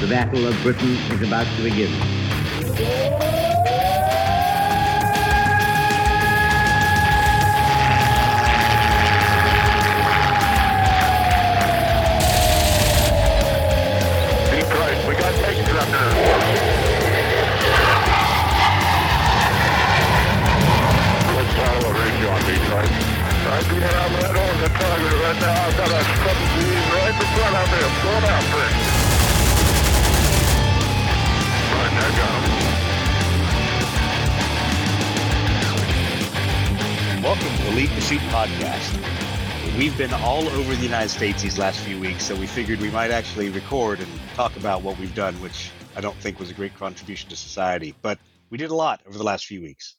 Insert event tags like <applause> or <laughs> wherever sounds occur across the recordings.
The Battle of Britain is about to begin. Deep right, we got right. I do not have that on the target right now. I've got a submarine right in front of me. I'm going after there, Welcome to the Lead Pursuit Podcast. We've been all over the United States these last few weeks, so we figured we might actually record and talk about what we've done, which I don't think was a great contribution to society. But we did a lot over the last few weeks.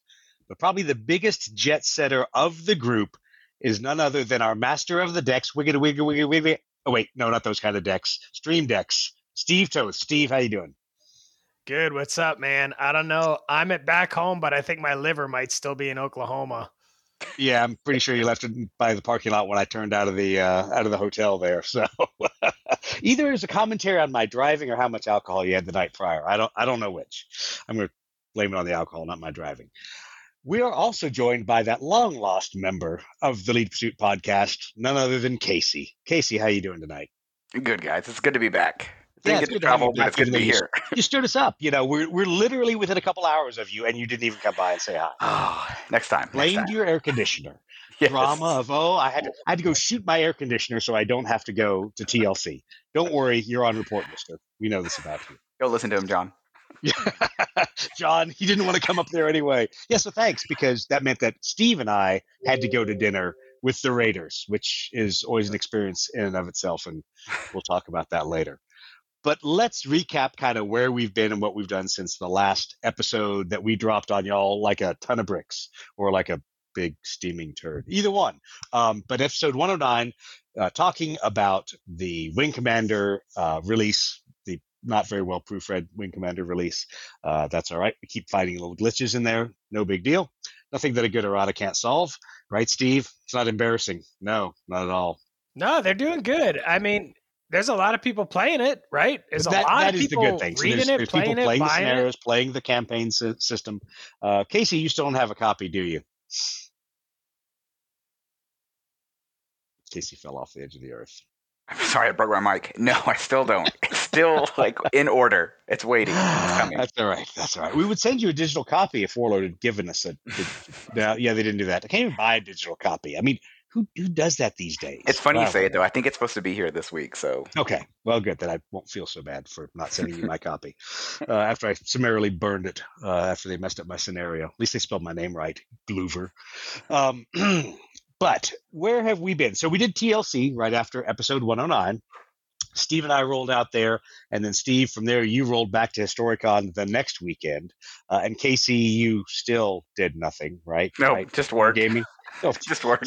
But probably the biggest jet setter of the group is none other than our master of the decks, Wiggity Wiggy Wiggy Wiggy. Oh wait, no, not those kind of decks. Stream decks. Steve Toth. Steve, how you doing? Good. What's up, man? I don't know. I'm at back home, but I think my liver might still be in Oklahoma. Yeah, I'm pretty sure you left it by the parking lot when I turned out of the uh, out of the hotel there. <laughs> So either as a commentary on my driving or how much alcohol you had the night prior. I don't I don't know which. I'm going to blame it on the alcohol, not my driving. We are also joined by that long lost member of the Lead Pursuit podcast, none other than Casey. Casey, how you doing tonight? Good guys, it's good to be back. Yeah, Didn't it's get to good to have you travel, but it's good to be here. You stood us up. You know, we're we're literally within a couple hours of you, and you didn't even come by and say hi. <sighs> Oh, next time. Blamed your air conditioner. <laughs> Yes. drama of oh I had to I had to go shoot my air conditioner so I don't have to go to TLC. Don't worry, you're on report, Mister. We know this about you. Go listen to him, John. <laughs> John, he didn't want to come up there anyway. Yeah, so thanks because that meant that Steve and I had to go to dinner with the Raiders, which is always an experience in and of itself, and we'll talk about that later. But let's recap kind of where we've been and what we've done since the last episode that we dropped on y'all like a ton of bricks or like a big steaming turd. Either one. Um, but episode 109, uh, talking about the Wing Commander uh, release, the not very well proofread Wing Commander release. Uh, that's all right. We keep finding little glitches in there. No big deal. Nothing that a good errata can't solve. Right, Steve? It's not embarrassing. No, not at all. No, they're doing good. I mean, there's a lot of people playing it, right? There's that, a lot that of is the people good thing. So reading there's, it, there's playing people it, playing the buying it. scenarios, playing the campaign sy- system. Uh, Casey, you still don't have a copy, do you? Casey fell off the edge of the earth. I'm sorry, I broke my mic. No, I still don't. It's still <laughs> like in order. It's waiting. It's coming. That's all right. That's all right. We would send you a digital copy if Warlord had given us a. no, <laughs> yeah, they didn't do that. I can't even buy a digital copy. I mean, who who does that these days? It's funny Wow. you say it though. I think it's supposed to be here this week. So Okay, well, good. Then I won't feel so bad for not sending you my copy uh, after I summarily burned it uh, after they messed up my scenario. At least they spelled my name right, Gloover. Um, <clears throat> but where have we been? So we did TLC right after episode 109. Steve and I rolled out there, and then Steve, from there, you rolled back to Historicon the next weekend. Uh, and Casey, you still did nothing, right? no, right? just work. Gaming. <laughs> Oh, Just work.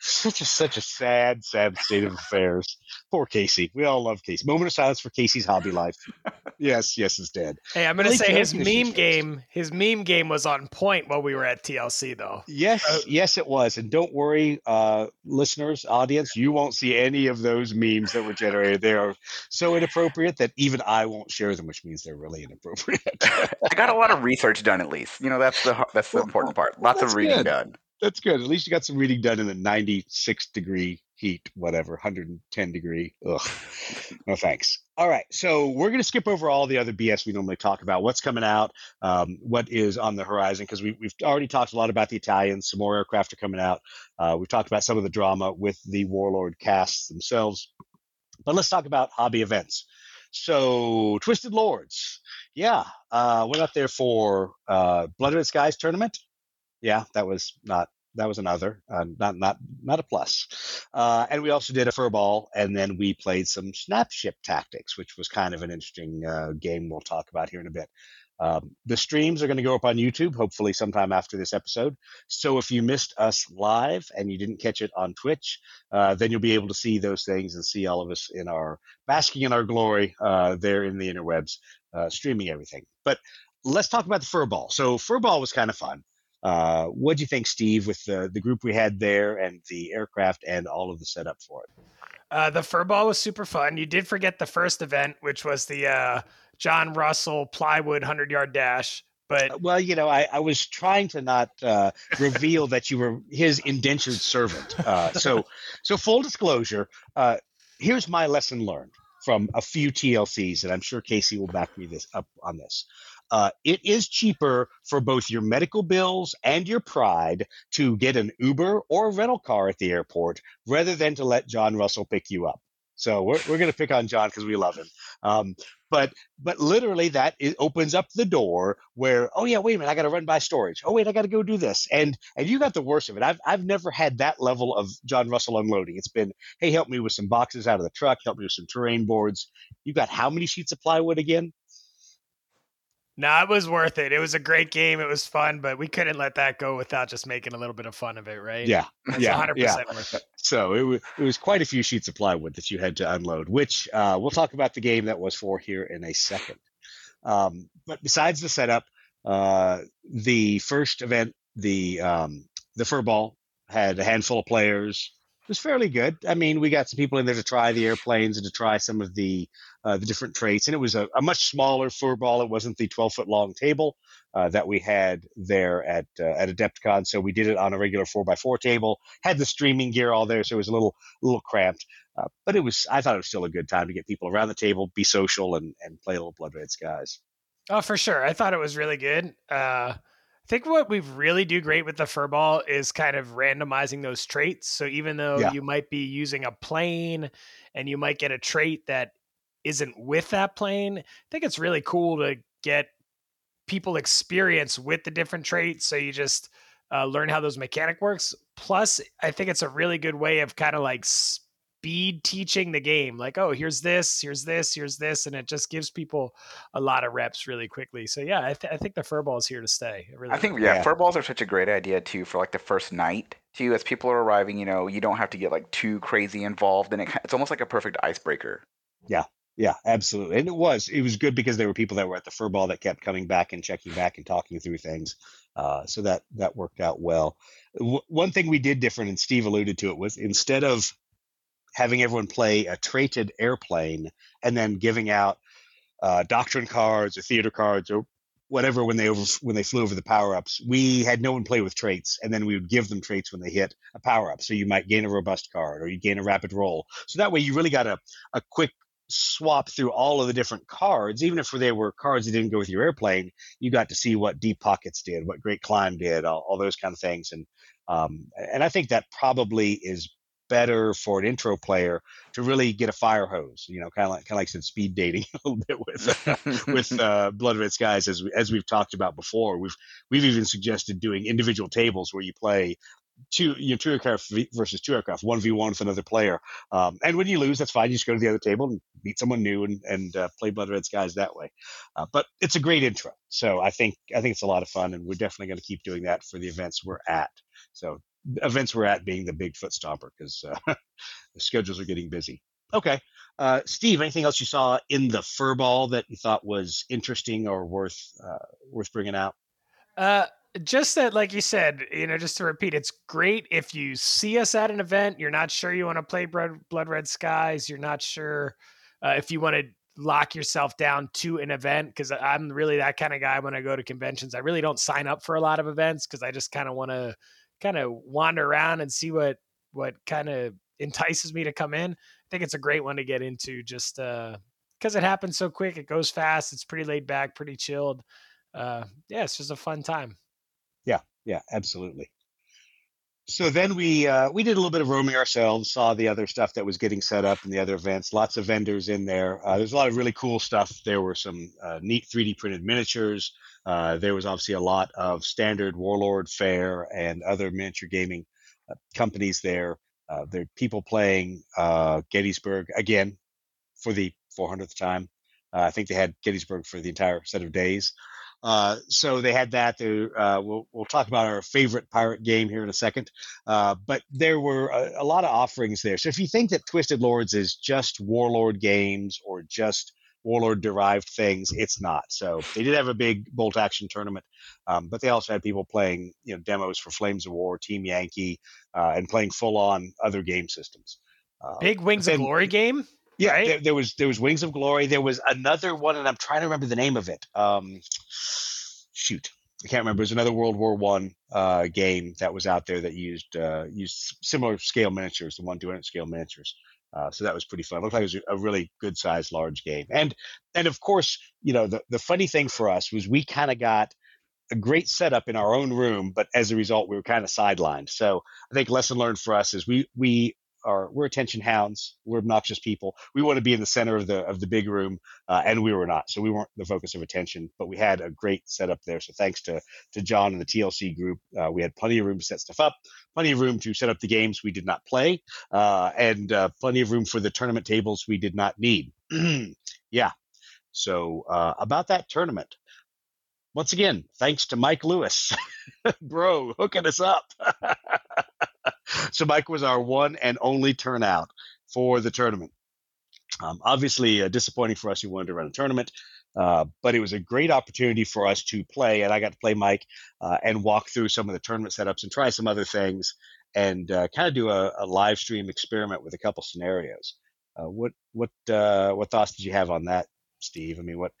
Such a such a sad, sad state of affairs. Poor Casey. We all love Casey. Moment of silence for Casey's hobby life. <laughs> yes, yes, is dead. Hey, I'm gonna At least say his air conditioning's meme fixed. game, his meme game was on point while we were at TLC, though. Yes, Uh, yes, it was. And don't worry, uh, listeners, audience, you won't see any of those memes that were generated. They are so inappropriate that even I won't share them, which means they're really inappropriate. <laughs> I got a lot of research done at least. You know, that's the that's the Well, important part. well, Lots of reading good. done. That's good. At least you got some reading done in the 96 degree heat, whatever, 110 degree. Ugh. <laughs> No thanks. All right. So we're going to skip over all the other BS we normally talk about. What's coming out, um, what is on the horizon, because we, we've already talked a lot about the Italians. Some more aircraft are coming out. Uh, we've talked about some of the drama with the Warlord casts themselves. But let's talk about hobby events. So, Twisted Lords. Yeah. Uh, went up there for uh, Blood Red Skies tournament yeah, that was not that was another uh, not not not a plus. Uh, and we also did a furball, and then we played some snapship tactics, which was kind of an interesting uh, game. We'll talk about here in a bit. Um, the streams are going to go up on YouTube, hopefully sometime after this episode. So if you missed us live and you didn't catch it on Twitch, uh, then you'll be able to see those things and see all of us in our basking in our glory uh, there in the interwebs, uh, streaming everything. But let's talk about the furball. So furball was kind of fun Uh, what do you think, Steve, with the the group we had there and the aircraft and all of the setup for it? Uh, the furball was super fun. You did forget the first event, which was the uh, John Russell plywood hundred yard dash. But Uh, Well, you know, I, I was trying to not uh, reveal that you were his indentured servant. Uh, so, so full disclosure, uh, here's my lesson learned from a few TLCs, and I'm sure Casey will back me this up on this. Uh, it is cheaper for both your medical bills and your pride to get an Uber or rental car at the airport rather than to let John Russell pick you up. So we're, we're going to pick on John because we love him. Um, but but literally that opens up the door where oh yeah wait a minute I got to run by storage. Oh wait I got to go do this. And and you got the worst of it. I've I've never had that level of John Russell unloading. It's been hey help me with some boxes out of the truck. Help me with some terrain boards. You got how many sheets of plywood again no, it was worth it. It was a great game. It was fun, but we couldn't let that go without just making a little bit of fun of it, right? yeah It's yeah 100% yeah worth it. so it was it was quite a few sheets of plywood that you had to unload which uh, we'll talk about the game that was for here in a second um, but besides the setup uh, the first event the um, the furball had a handful of players was fairly good i mean we got some people in there to try the airplanes and to try some of the uh, the different traits and it was a, a much smaller furball it wasn't the 12 foot long table uh, that we had there at uh, at adepticon so we did it on a regular 4x4 table had the streaming gear all there so it was a little a little cramped uh, but it was i thought it was still a good time to get people around the table be social and and play a little blood red skies Oh, for sure. I thought it was really good. Uh, think what we really do great with the furball is kind of randomizing those traits. So even though Yeah. you might be using a plane and you might get a trait that isn't with that plane, I think it's really cool to get people experience with the different traits. So you just uh, learn how those mechanic works. Plus, I think it's a really good way of kind of like speed teaching the game. Like, oh, here's this, here's this, here's this, and it just gives people a lot of reps really quickly. So yeah, I, th- I think the furball is here to stay. Really I think yeah, Yeah. furballs are such a great idea too for like the first night too. As people are arriving, you know, you don't have to get like too crazy involved, and it, it's almost like a perfect icebreaker. Yeah yeah, absolutely. And it was it was good because there were people that were at the furball that kept coming back and checking back and talking through things. Uh, so that that worked out well. W- one thing we did different, and Steve alluded to it, was instead of having everyone play a traited airplane and then giving out uh, doctrine cards or theater cards or whatever when they over when they flew over the power ups, we had no one play with traits, and then we would give them traits when they hit a power up. So you might gain a robust card or you gain a rapid roll. So that way you really got a a quick swap through all of the different cards, even if they were cards that didn't go with your airplane, you got to see what deep pockets did, what great climb did, all, all those kind of things. And um, and I think that probably is better for an intro player to really get a fire hose, you know, kind of like kind of like said, speed dating <laughs> a little bit with with <laughs> uh, Blood Red Skies, as we, as we've talked about before. We've we've even suggested doing individual tables where you play two you know, two aircraft v- versus two aircraft, one v one with another player. Um, and when you lose, that's fine. You just go to the other table and meet someone new and and uh, play Blood Red Skies that way. Uh, but it's a great intro, so I think I think it's a lot of fun, and we're definitely going to keep doing that for the events we're at. So events we're at being the Bigfoot Stomper because uh, <laughs> the schedules are getting busy. Okay. Uh, Steve, anything else you saw in the furball that you thought was interesting or worth uh, worth bringing out? Uh, just that, like you said, you know, just to repeat, it's great if you see us at an event. You're not sure you want to play Blood, Blood Red Skies. You're not sure uh, if you want to lock yourself down to an event because I'm really that kind of guy when I go to conventions. I really don't sign up for a lot of events because I just kind of want to kind of wander around and see what what kind of entices me to come in. I think it's a great one to get into just because it happens so quick. It goes fast. It's pretty laid back, pretty chilled. Uh, yeah, it's just a fun time. Yeah, yeah, absolutely. So then we uh, we did a little bit of roaming ourselves, saw the other stuff that was getting set up and the other events. Lots of vendors in there. Uh, there's a lot of really cool stuff. There were some uh, neat 3D printed miniatures. Uh, there was obviously a lot of standard Warlord fare and other miniature gaming uh, companies there. Uh, there are people playing Gettysburg again for the 400th time. I think they had Gettysburg for the entire set of days. Uh, so they had that. There, uh, we'll, we'll talk about our favorite pirate game here in a second. Uh, but there were a, a lot of offerings there. So if you think that Twisted Lords is just Warlord games or just warlord derived things. It's not. So they did have a big bolt action tournament, um, but they also had people playing you know demos for Flames of War, Team Yankee, uh, and playing full on other game systems. Uh, Big Wings then- of Glory game. Yeah, right? there, there was there was Wings of Glory. There was another one, and I'm trying to remember the name of it. Um, shoot, I can't remember. It was another World War One uh, game that was out there that used uh, used similar scale miniatures, the one 200 scale miniatures. Uh, so that was pretty fun. It looked like it was a really good sized large game. And and of course, you know, the, the funny thing for us was we kind of got a great setup in our own room, but as a result, we were kind of sidelined. So I think lesson learned for us is we we are we're attention hounds. We're obnoxious people. We want to be in the center of the of the big room, uh, and we were not. So we weren't the focus of attention. But we had a great setup there. So thanks to to John and the TLC group, uh, we had plenty of room to set stuff up, plenty of room to set up the games we did not play, uh, and uh, plenty of room for the tournament tables we did not need. <clears throat> yeah. So uh, about that tournament. Once again, thanks to Mike Lewis, <laughs> bro, hooking us up. <laughs> <laughs> so Mike was our one and only turnout for the tournament. Um, obviously, uh, disappointing for us who wanted to run a tournament, uh, but it was a great opportunity for us to play, and I got to play Mike uh, and walk through some of the tournament setups and try some other things, and uh, kind of do a, a live stream experiment with a couple scenarios. Uh, what what uh, what thoughts did you have on that, Steve? I mean, what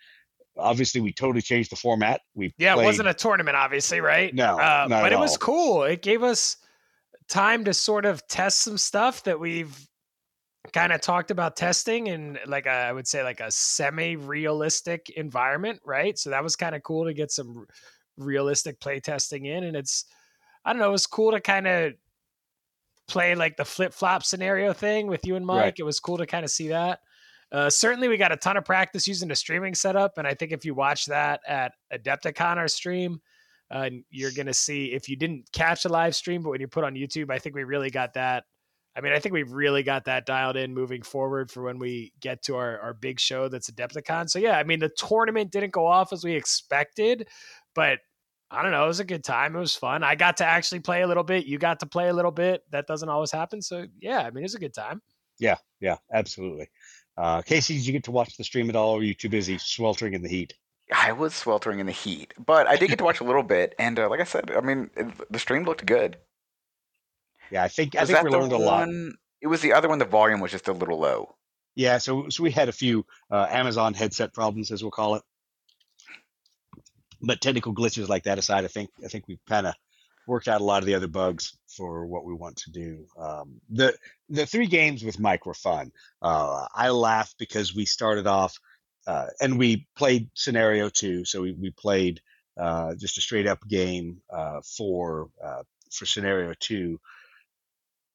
obviously we totally changed the format. We Yeah, played, it wasn't a tournament, obviously, right? No, but it was cool. It gave us time to sort of test some stuff that we've kind of talked about testing in like a, I would say like a semi-realistic environment, right? So that was kind of cool to get some realistic play testing in, and it's I don't know, it was cool to kind of play like the flip flop scenario thing with you and Mike. Right. It was cool to kind of see that. Uh, certainly, we got a ton of practice using the streaming setup, and I think if you watch that at Adepticon, our stream, uh, you're gonna see if you didn't catch the live stream, but when you put on YouTube, I think we really got that. I mean, I think we've really got that dialed in moving forward for when we get to our, our big show that's Adepticon. So yeah, I mean, the tournament didn't go off as we expected, but I don't know, it was a good time. It was fun. I got to actually play a little bit. You got to play a little bit. That doesn't always happen. So yeah, I mean, it was a good time. Yeah, yeah, absolutely. Uh, Casey, did you get to watch the stream at all, or were you too busy sweltering in the heat? I was sweltering in the heat, but I did get to watch a little bit, and uh, like I said, I mean, the stream looked good. Yeah, I think I think we learned a lot. It was the other one. The volume was just a little low. Yeah, so so we had a few uh, Amazon headset problems, as we'll call it. But technical glitches like that aside, I think I think we've kind of worked out a lot of the other bugs for what we want to do. Um, the the three games with Mike were fun. Uh, I laughed because we started off uh, and we played scenario two, so we we played uh, just a straight up game uh, for uh, for scenario two,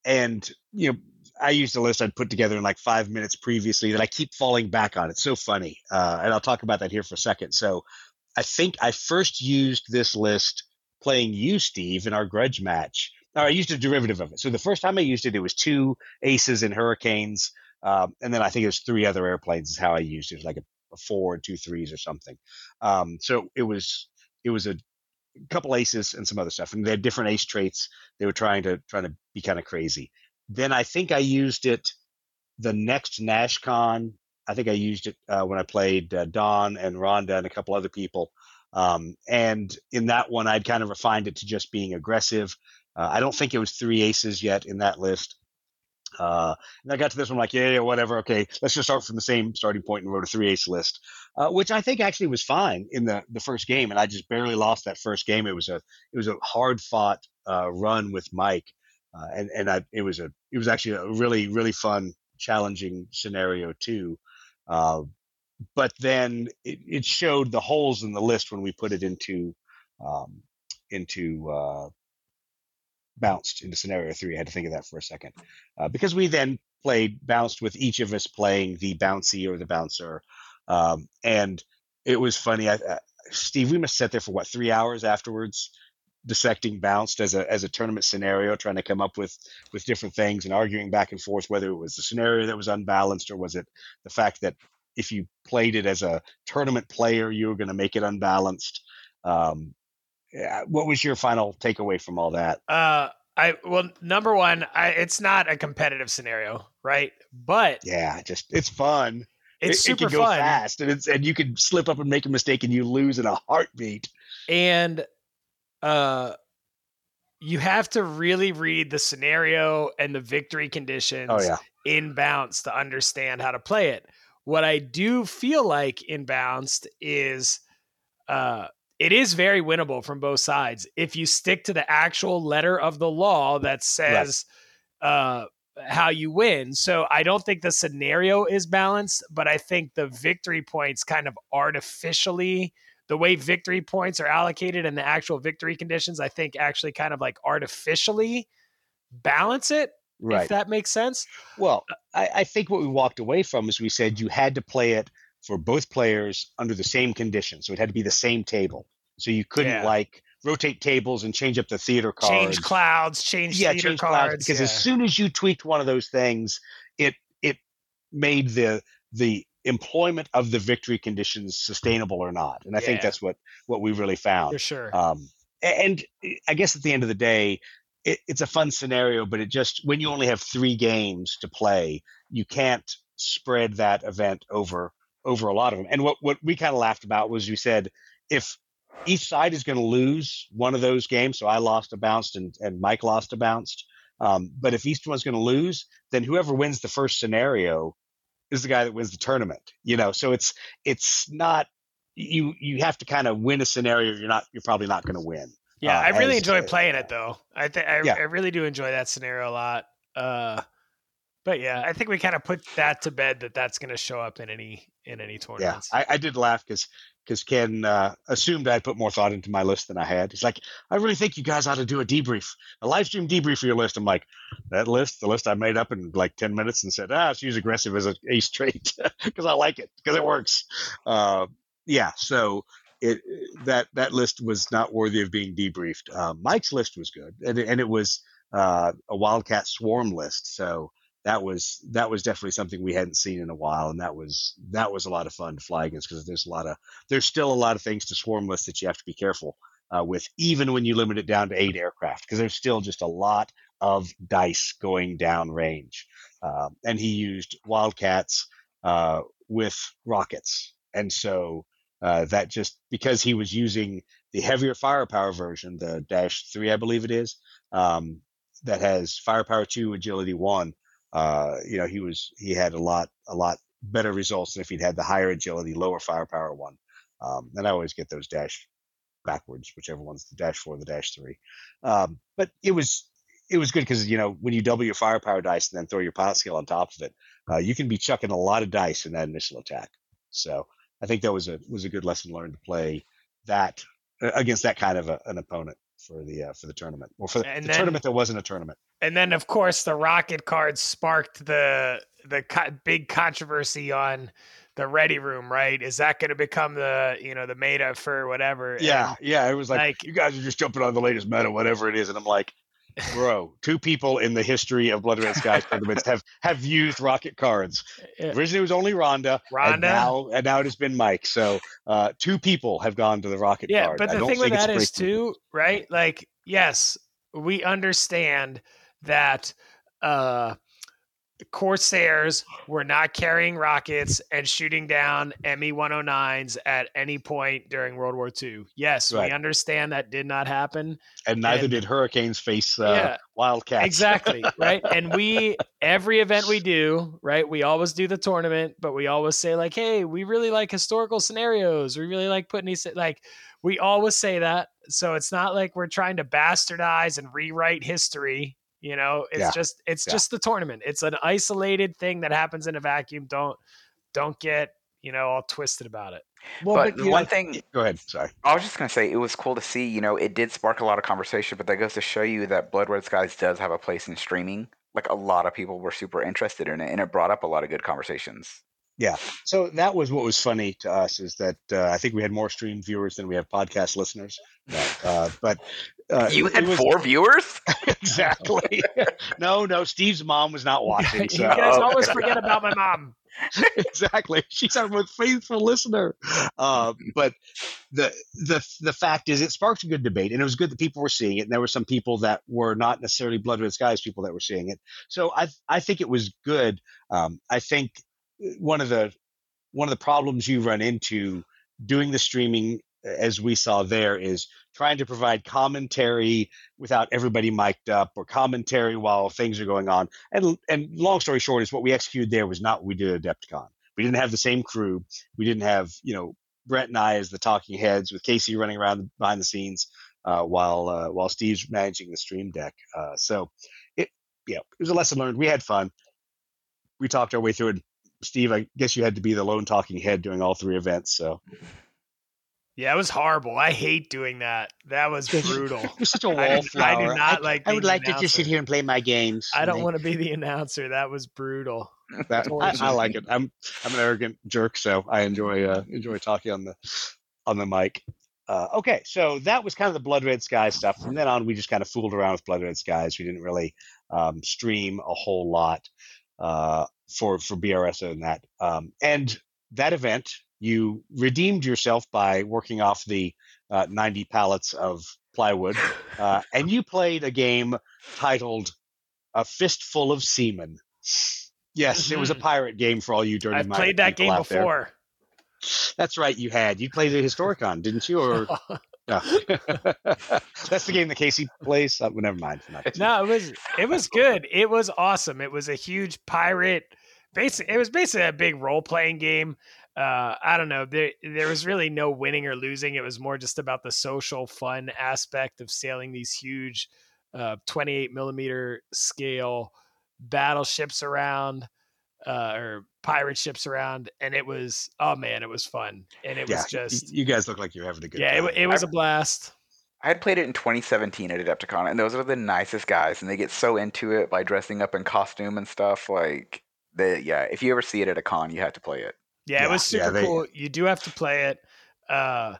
and you know I used a list I'd put together in like five minutes previously that I keep falling back on. It's so funny. Uh, and I'll talk about that here for a second. So I think I first used this list playing you, Steve, in our grudge match. Or I used a derivative of it. So the first time I used it, it was two aces and hurricanes. Um, and then I think it was three other airplanes is how I used it. It was like a, a four and two threes or something. Um, so it was it was a couple aces and some other stuff. And they had different ace traits. They were trying to trying to be kind of crazy then I think I used it the next NashCon. I think I used it uh, when I played uh, Don and Rhonda and a couple other people. Um, and in that one, I'd kind of refined it to just being aggressive. Uh, I don't think it was three aces yet in that list. Uh, and I got to this one like, yeah, yeah, whatever. Okay, let's just start from the same starting point and wrote a three ace list, uh, which I think actually was fine in the the first game. And I just barely lost that first game. It was a it was a hard fought uh, run with Mike uh, and and I, it was a it was actually a really really fun challenging scenario too uh, but then it, it showed the holes in the list when we put it into um, into uh, bounced into scenario three. I had to think of that for a second. Uh, because we then played bounced with each of us playing the bouncy or the bouncer. Um, and it was funny. I, I, steve we must sit there for what three hours afterwards dissecting bounced as a as a tournament scenario, trying to come up with with different things and arguing back and forth whether it was the scenario that was unbalanced or was it the fact that if you played it as a tournament player, you were going to make it unbalanced. Um, what was your final takeaway from all that? Uh, I well, number one, I, it's not a competitive scenario, right? But Yeah, just it's fun. It's it, it super can go fun. fast, and it's and you can slip up and make a mistake, and you lose in a heartbeat. and uh you have to really read the scenario and the victory conditions Oh yeah, in Bounced to understand how to play it. What I do feel like in Bounced is uh it is very winnable from both sides if you stick to the actual letter of the law that says uh how you win. So I don't think the scenario is balanced, but I think the victory points kind of artificially the way victory points are allocated and the actual victory conditions, I think actually kind of like artificially balance it, if that makes sense. Well, I, I think what we walked away from is we said you had to play it for both players under the same conditions, so it had to be the same table. So you couldn't Yeah. like rotate tables and change up the theater cards. Change clouds, change yeah, theater change cards. clouds because as soon as you tweaked one of those things, it it made the the employment of the victory conditions sustainable or not. And I think that's what what we really found. for sure. Um, and I guess at the end of the day, it, it's a fun scenario, but it just when you only have three games to play, you can't spread that event over over a lot of them. And what what we kind of laughed about was we said if each side is going to lose one of those games, so I lost a bounced and, and Mike lost a bounced. Um, but if each one's going to lose, then whoever wins the first scenario is the guy that wins the tournament. You know, so it's it's not you you have to kind of win a scenario you're not you're probably not going to win. yeah, uh, I really as, enjoy uh, playing it though. I think I, Yeah. I really do enjoy that scenario a lot. Uh, but yeah, I think we kind of put that to bed that that's going to show up in any in any Yeah, tournaments. I, I did laugh because because Ken uh, assumed I'd put more thought into my list than I had. He's like, I really think you guys ought to do a debrief, a live stream debrief for your list. I'm like, that list, the list I made up in like ten minutes and said, ah, let's use aggressive as an ace trait <laughs> because I like it because it works. Uh, yeah, so it that that list was not worthy of being debriefed. Uh, Mike's list was good, and it, and it was uh, a Wildcat Swarm list, so that was that was definitely something we hadn't seen in a while, and that was that was a lot of fun to fly against because there's a lot of there's still a lot of things to Swarm list that you have to be careful uh, with, even when you limit it down to eight aircraft, because there's still just a lot of dice going down range. Um, and he used Wildcats uh, with rockets, and so uh, that just because he was using the heavier firepower version, the Dash Three, I believe it is, um, that has firepower two, agility one. Uh, you know, he was he had a lot a lot better results than if he'd had the higher agility, lower firepower one. Um, and I always get those dash backwards, whichever one's the dash four, the dash three. Um, but it was it was good because you know when you double your firepower dice and then throw your pilot skill on top of it, uh, you can be chucking a lot of dice in that initial attack. So I think that was a was a good lesson learned to play that uh, against that kind of a, an opponent for the uh, for the tournament or for the, the then- tournament that wasn't a tournament. And then of course the rocket card sparked the the co- big controversy on the ready room right is that going to become the you know the meta for whatever Yeah, And, yeah. It was like, like- you guys are just jumping on the latest meta, whatever it is, and I'm like, bro, two people in the history of Blood Red Skies <laughs> tournaments have have used rocket cards. Yeah. Originally, it was only Rhonda, and Rhonda? now and now it has been Mike. So uh, two people have gone to the rocket yeah card. but the thing with that is too right like yes we understand that uh Corsairs were not carrying rockets and shooting down ME 109s at any point during World War II. Yes, Right. we understand that did not happen. and neither and- did Hurricanes face uh, yeah, Wildcats. exactly right and we <laughs> every event we do right we always do the tournament but we always say like hey we really like historical scenarios we really like putting these like we always say that so it's not like we're trying to bastardize and rewrite history you know it's Yeah. just it's Yeah. just the tournament it's an isolated thing that happens in a vacuum don't don't get you know all twisted about it well, but you know, one thing Go ahead. Sorry. I was just gonna say it was cool to see. You know, it did spark a lot of conversation, but that goes to show you that Blood Red Skies does have a place in streaming. Like a lot of people were super interested in it, and it brought up a lot of good conversations. Yeah. So that was what was funny to us is that uh, I think we had more stream viewers than we have podcast listeners. But, uh, but uh, You had was- four viewers. <laughs> <laughs> exactly. <laughs> no, no. Steve's mom was not watching. you guys always forget about my mom exactly. She's our most faithful listener. Uh, but the the the fact is, it sparked a good debate, and it was good that people were seeing it. And there were some people that were not necessarily Blood Red Skies people that were seeing it. So I I think it was good. Um, I think one of the one of the problems you run into doing the streaming as we saw there is trying to provide commentary without everybody mic'd up or commentary while things are going on. And and long story short is what we executed there was not what we did at Adepticon. We didn't have the same crew. We didn't have, you know, Brett and I as the talking heads with Casey running around behind the scenes uh, while uh, while Steve's managing the stream deck. Uh, so it yeah, it was a lesson learned. We had fun. We talked our way through it. Steve, I guess you had to be the lone talking head doing all three events. So yeah, it was horrible. I hate doing that. That was <laughs> brutal. You're such a <laughs> I do- wallflower. I do not like I would like the to just sit here and play my games. I don't And want to be the announcer. That was brutal. That, I, I like it. I'm I'm an arrogant jerk, so I enjoy uh, enjoy talking on the on the mic. Uh, okay, so that was kind of the Blood Red Sky stuff. From then on, we just kind of fooled around with Blood Red Skies. We didn't really um, stream a whole lot uh, for for BRS and that. Um, and that event, you redeemed yourself by working off the uh, 90 pallets of plywood, uh, <laughs> and you played a game titled "A Fistful of Seamen." Yes, it was a pirate game for all you dirty. I've played that game out there. before. That's right, you had. You played at Historicon, didn't you? Or <laughs> no? <laughs> That's the game that Casey plays. Uh, well, never mind. No, it was it was good. It was awesome. It was a huge pirate. Basic. It was basically a big role playing game. Uh, I don't know. There there was really no winning or losing. It was more just about the social fun aspect of sailing these huge, uh, 28 millimeter scale battleships around, uh, or pirate ships around, and it was oh man, it was fun, and it yeah, was just you guys look like you're having a good yeah, it, time. wa- it was a blast. I had played it in 2017 at Adepticon, and those are the nicest guys, and they get so into it by dressing up in costume and stuff. Like, they, yeah, if you ever see it at a con, you have to play it. Yeah, Yeah, it was super they- cool. You do have to play it. Uh,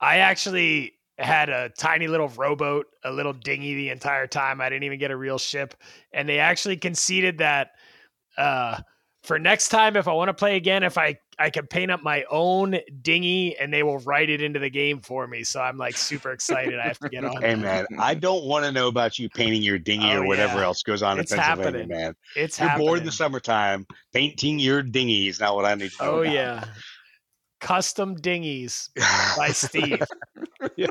I actually had a tiny little rowboat, a little dinghy the entire time. I didn't even get a real ship, and they actually conceded that uh, for next time, if I want to play again, if I I can paint up my own dinghy, and they will write it into the game for me. So I'm like super excited. I have to get on. Hey man, I don't want to know about you painting your dinghy Oh, or whatever yeah. else goes on It's in Pennsylvania, happening. man. It's You're happening. bored in the summertime. Painting your dinghy is not what I need to know. Oh about. yeah, custom dinghies <laughs> by Steve. <laughs>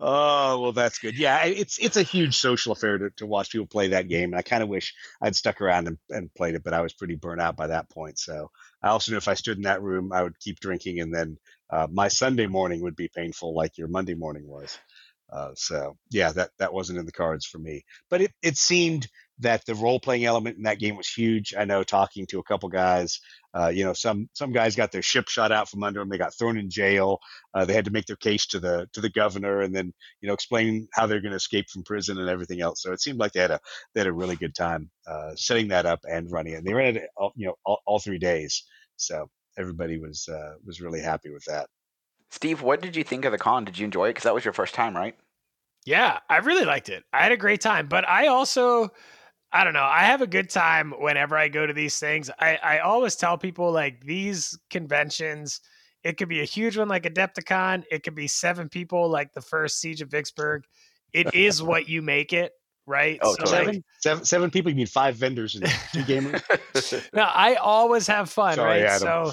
Oh well, that's good. Yeah, it's it's a huge social affair to, to watch people play that game, and I kind of wish I'd stuck around and, and played it, but I was pretty burnt out by that point. So I also knew if I stood in that room, I would keep drinking, and then uh, my Sunday morning would be painful, like your Monday morning was. Uh, so yeah, that that wasn't in the cards for me. But it it seemed that the role playing element in that game was huge. I know talking to a couple guys, uh, you know, some some guys got their ship shot out from under them. They got thrown in jail. Uh, they had to make their case to the to the governor, and then you know explain how they're going to escape from prison and everything else. So it seemed like they had a they had a really good time uh, setting that up and running it. And they ran it, all, you know, all, all three days. So everybody was uh, was really happy with that. Steve, what did you think of the con? Did you enjoy it? Because that was your first time, right? Yeah, I really liked it. I had a great time, but I also, I don't know, I have a good time whenever I go to these things. I, I always tell people like these conventions, it could be a huge one like Adepticon, it could be seven people like the first Siege of Vicksburg. It <laughs> is what you make it, right? Oh, So, totally. like, Seven, seven, people. You mean five vendors and two gamers? <laughs> no, I always have fun, Sorry, right? Adam. So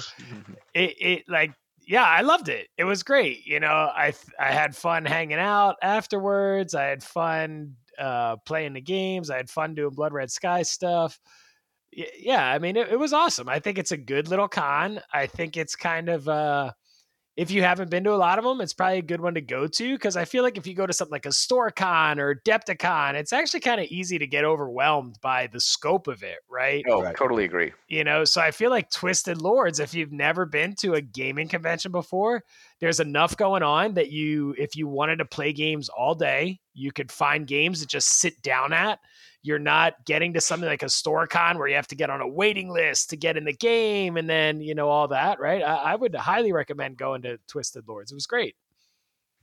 it, it like yeah i loved it it was great you know i i had fun hanging out afterwards i had fun uh playing the games i had fun doing blood red sky stuff Y- yeah i mean it, it was awesome i think it's a good little con i think it's kind of uh if you haven't been to a lot of them, it's probably a good one to go to because I feel like if you go to something like a Historicon or Adepticon, it's actually kind of easy to get overwhelmed by the scope of it, right? oh, Right. totally agree. you know so i feel like twisted lords if you've never been to a gaming convention before there's enough going on that you if you wanted to play games all day you could find games to just sit down at you're not getting to something like a Historicon where you have to get on a waiting list to get in the game and then you know all that right i, I would highly recommend going to twisted lords it was great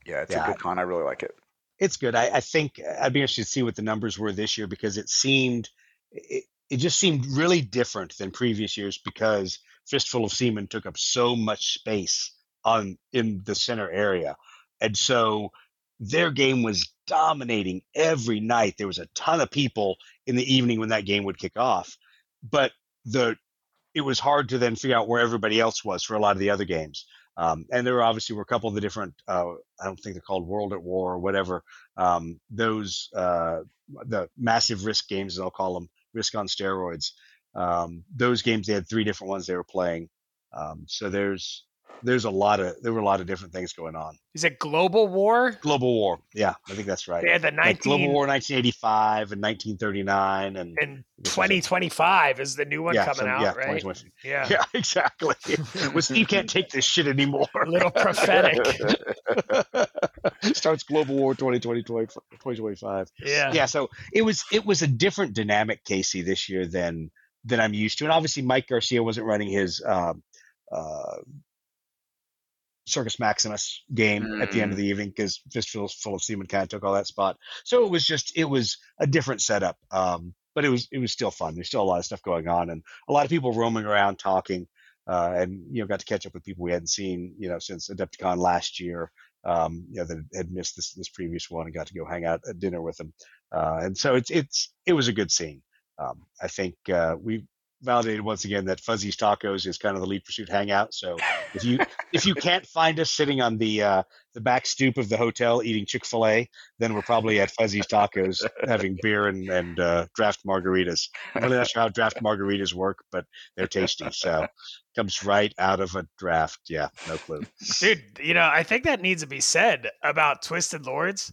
Yeah, it's Yeah. a good con. I really like it. it's good. I, I think uh, I'd be interested to see what the numbers were this year because it seemed it, it just seemed really different than previous years because Fistful of Seamen took up so much space on in the center area, and so their game was dominating every night. There was a ton of people in the evening when that game would kick off, but the it was hard to then figure out where everybody else was for a lot of the other games. Um, and there were obviously were a couple of the different, uh, I don't think they're called World at War or whatever. Um, those uh, the massive risk games, I'll call them, risk on steroids. Um, those games they had three different ones they were playing. Um, so there's there's a lot of there were a lot of different things going on. Is it Global War? Global War, yeah, I think that's right. Yeah, the Like Global War 1985 and 1939 and and 2025 is the new one yeah, coming some- out, yeah, right? 2020. Yeah. <laughs> Yeah, exactly. well, Steve can't take this shit anymore. A little prophetic. <laughs> Starts Global War 2020, 2025. Yeah. Yeah, so it was it was a different dynamic, Casey, this year than than I'm used to. And obviously, Mike Garcia wasn't running his um, uh, Circus Maximus game at the end of the evening because Fistful full of Seaman kind of took all that spot. So it was just it was a different setup, um, but it was it was still fun. There's still a lot of stuff going on and a lot of people roaming around talking. Uh, and you know, got to catch up with people we hadn't seen, you know, since Adepticon last year. Um, you know, that had missed this this previous one and got to go hang out at dinner with them. Uh, and so it's it's it was a good scene. Um, I think uh, we validated once again that Fuzzy's Tacos is kind of the lead pursuit hangout. So if you if you can't find us sitting on the uh, the back stoop of the hotel eating Chick Fil A, then we're probably at Fuzzy's Tacos having beer and and uh, draft margaritas. I'm really not sure how draft margaritas work, but they're tasty. So comes right out of a draft. Yeah, no clue. Dude, you know, I think that needs to be said about Twisted Lords.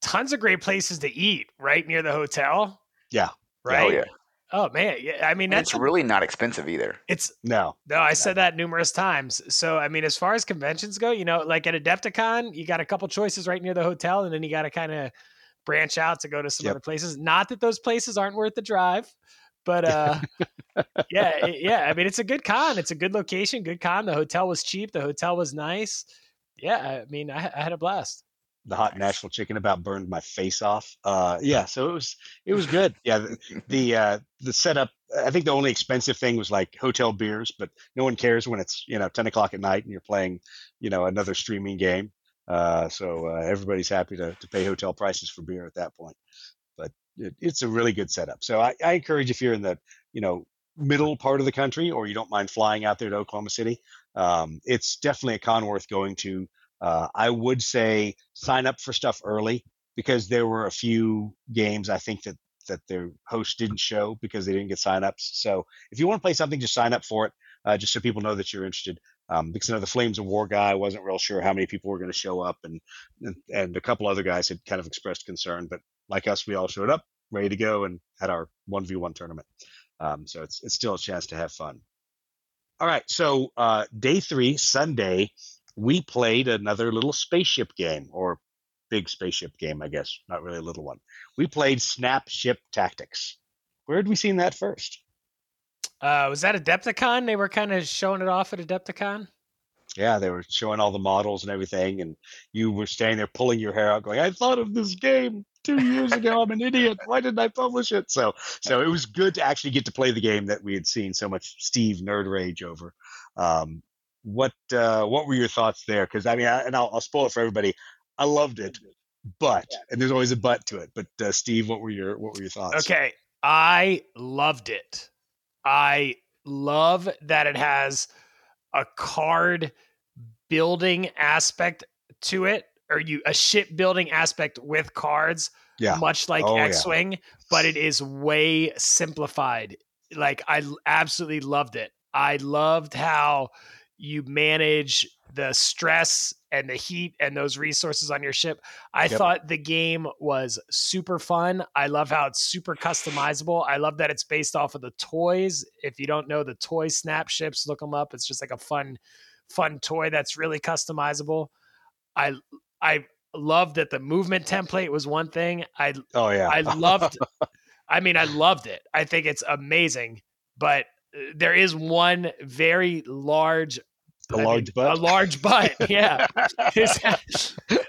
Tons of great places to eat right near the hotel. Yeah. Right. Oh yeah, Oh man, yeah. I mean, that's it's really not expensive either. it's No. no. I said that numerous times. So I mean, as far as conventions go, you know, like at Adepticon, you got a couple choices right near the hotel, and then you got to kind of branch out to go to some Yep. other places. Not that those places aren't worth the drive, but <laughs> uh, yeah, it- yeah. I mean, it's a good con. It's a good location, good con. The hotel was cheap. The hotel was nice. Yeah, I mean, I, I had a blast. The hot. Nashville chicken about burned my face off. Uh, <laughs> yeah, so it was it was good. Yeah, the the, uh, the setup. I think the only expensive thing was like hotel beers, but no one cares when it's you know ten o'clock at night and you're playing you know another streaming game. Uh, so uh, everybody's happy to to pay hotel prices for beer at that point. But it, it's a really good setup. So I, I encourage if you're in the you know middle part of the country or you don't mind flying out there to Oklahoma City, um, it's definitely a con worth going to. Uh, I would say sign up for stuff early because there were a few games I think that that their host didn't show because they didn't get signups. So if you want to play something, just sign up for it, uh, just so people know that you're interested. Um, because I know the Flames of War guy wasn't real sure how many people were going to show up, and, and and a couple other guys had kind of expressed concern. But like us, we all showed up, ready to go, and had our one v one tournament. Um, so it's it's still a chance to have fun. All right, so uh, day three, Sunday, we played another little spaceship game or big spaceship game, I guess, not really a little one. We played Snap Ship Tactics. Where had we seen that first? Uh, was that Adepticon? They were kind of showing it off at Adepticon. Yeah, they were showing all the models and everything, and you were standing there pulling your hair out, going, "I thought of this game two years ago. I'm an idiot. Why didn't I publish it?" So, so it was good to actually get to play the game that we had seen so much Steve nerd rage over. Um, what uh, what were your thoughts there? Because I mean, I, and I'll, I'll spoil it for everybody. I loved it, but and there's always a but to it. But uh, Steve, what were your what were your thoughts? Okay, I loved it. I love that it has a card building aspect to it, or you a ship building aspect with cards, Yeah. much like Oh. X-wing, but it is way simplified. Like I absolutely loved it. I loved how you manage the stress and the heat and those resources on your ship. I Yep. thought the game was super fun. I love how it's super customizable. I love that it's based off of the toys. If you don't know the toy snap ships, look them up. It's just like a fun, fun toy that's really customizable. I I love that the movement template was one thing. I Oh yeah. I <laughs> loved I mean I loved it. I think it's amazing, but there is one very large a I mean, large butt. A large <laughs> butt. Yeah.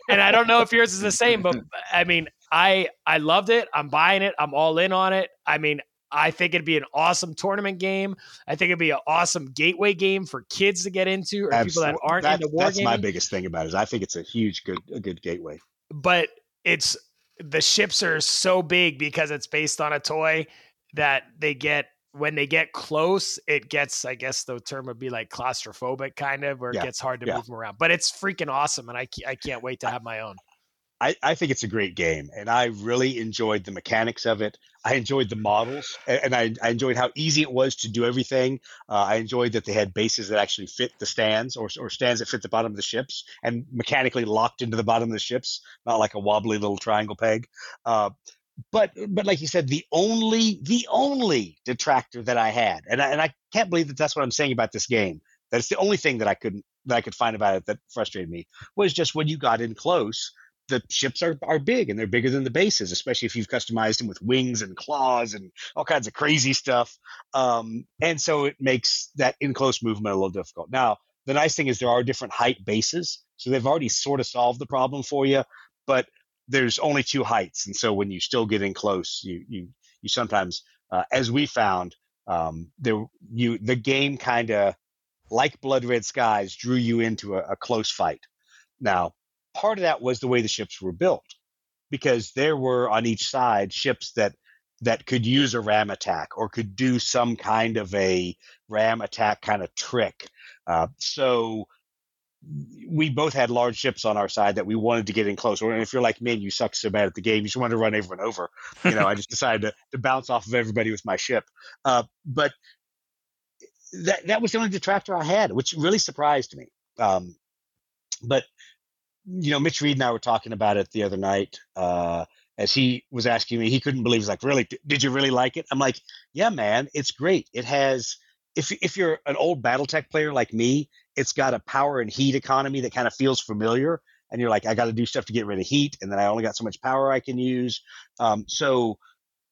and I don't know if yours is the same, but I mean, I I loved it. I'm buying it. I'm all in on it. I mean, I think it'd be an awesome tournament game. I think it'd be an awesome gateway game for kids to get into or people that aren't that- into war That's my biggest thing about it. Is I think it's a huge good a good gateway. But it's the ships are so big because it's based on a toy that they get when they get close, it gets, I guess the term would be like claustrophobic, kind of, where Yeah, it gets hard to yeah. move them around. But it's freaking awesome, and I, I can't wait to have my own. I, I think it's a great game, and I really enjoyed the mechanics of it. I enjoyed the models, a- and I, I enjoyed how easy it was to do everything. Uh, I enjoyed that they had bases that actually fit the stands, or, or stands that fit the bottom of the ships, and mechanically locked into the bottom of the ships, not like a wobbly little triangle peg. Uh, but but like you said, the only the only detractor that I had, and I, and I can't believe that that's what I'm saying about this game. That it's the only thing that I couldn't that I could find about it that frustrated me was just when you got in close the ships are, are big and they're bigger than the bases, especially if you've customized them with wings and claws and all kinds of crazy stuff. Um, and so it makes that in close movement a little difficult. Now, the nice thing is there are different height bases, so they've already sort of solved the problem for you, but there's only two heights, and so when you still get in close, you you you sometimes, uh, as we found, um, there you the game kind of like Blood Red Skies drew you into a, a close fight. Now, part of that was the way the ships were built because there were on each side ships that that could use a ram attack or could do some kind of a ram attack kind of trick uh, so we both had large ships on our side that we wanted to get in close and if you're like me and you suck so bad at the game you just want to run everyone over you know i just decided to, to bounce off of everybody with my ship uh, but that that was the only detractor i had which really surprised me um, but you know, Mitch Reed and I were talking about it the other night uh, as he was asking me. He couldn't believe. He's like, "Really? Did you really like it?" I'm like, "Yeah, man, it's great. It has. If if you're an old BattleTech player like me, it's got a power and heat economy that kind of feels familiar. And you're like, I got to do stuff to get rid of heat, and then I only got so much power I can use. Um, so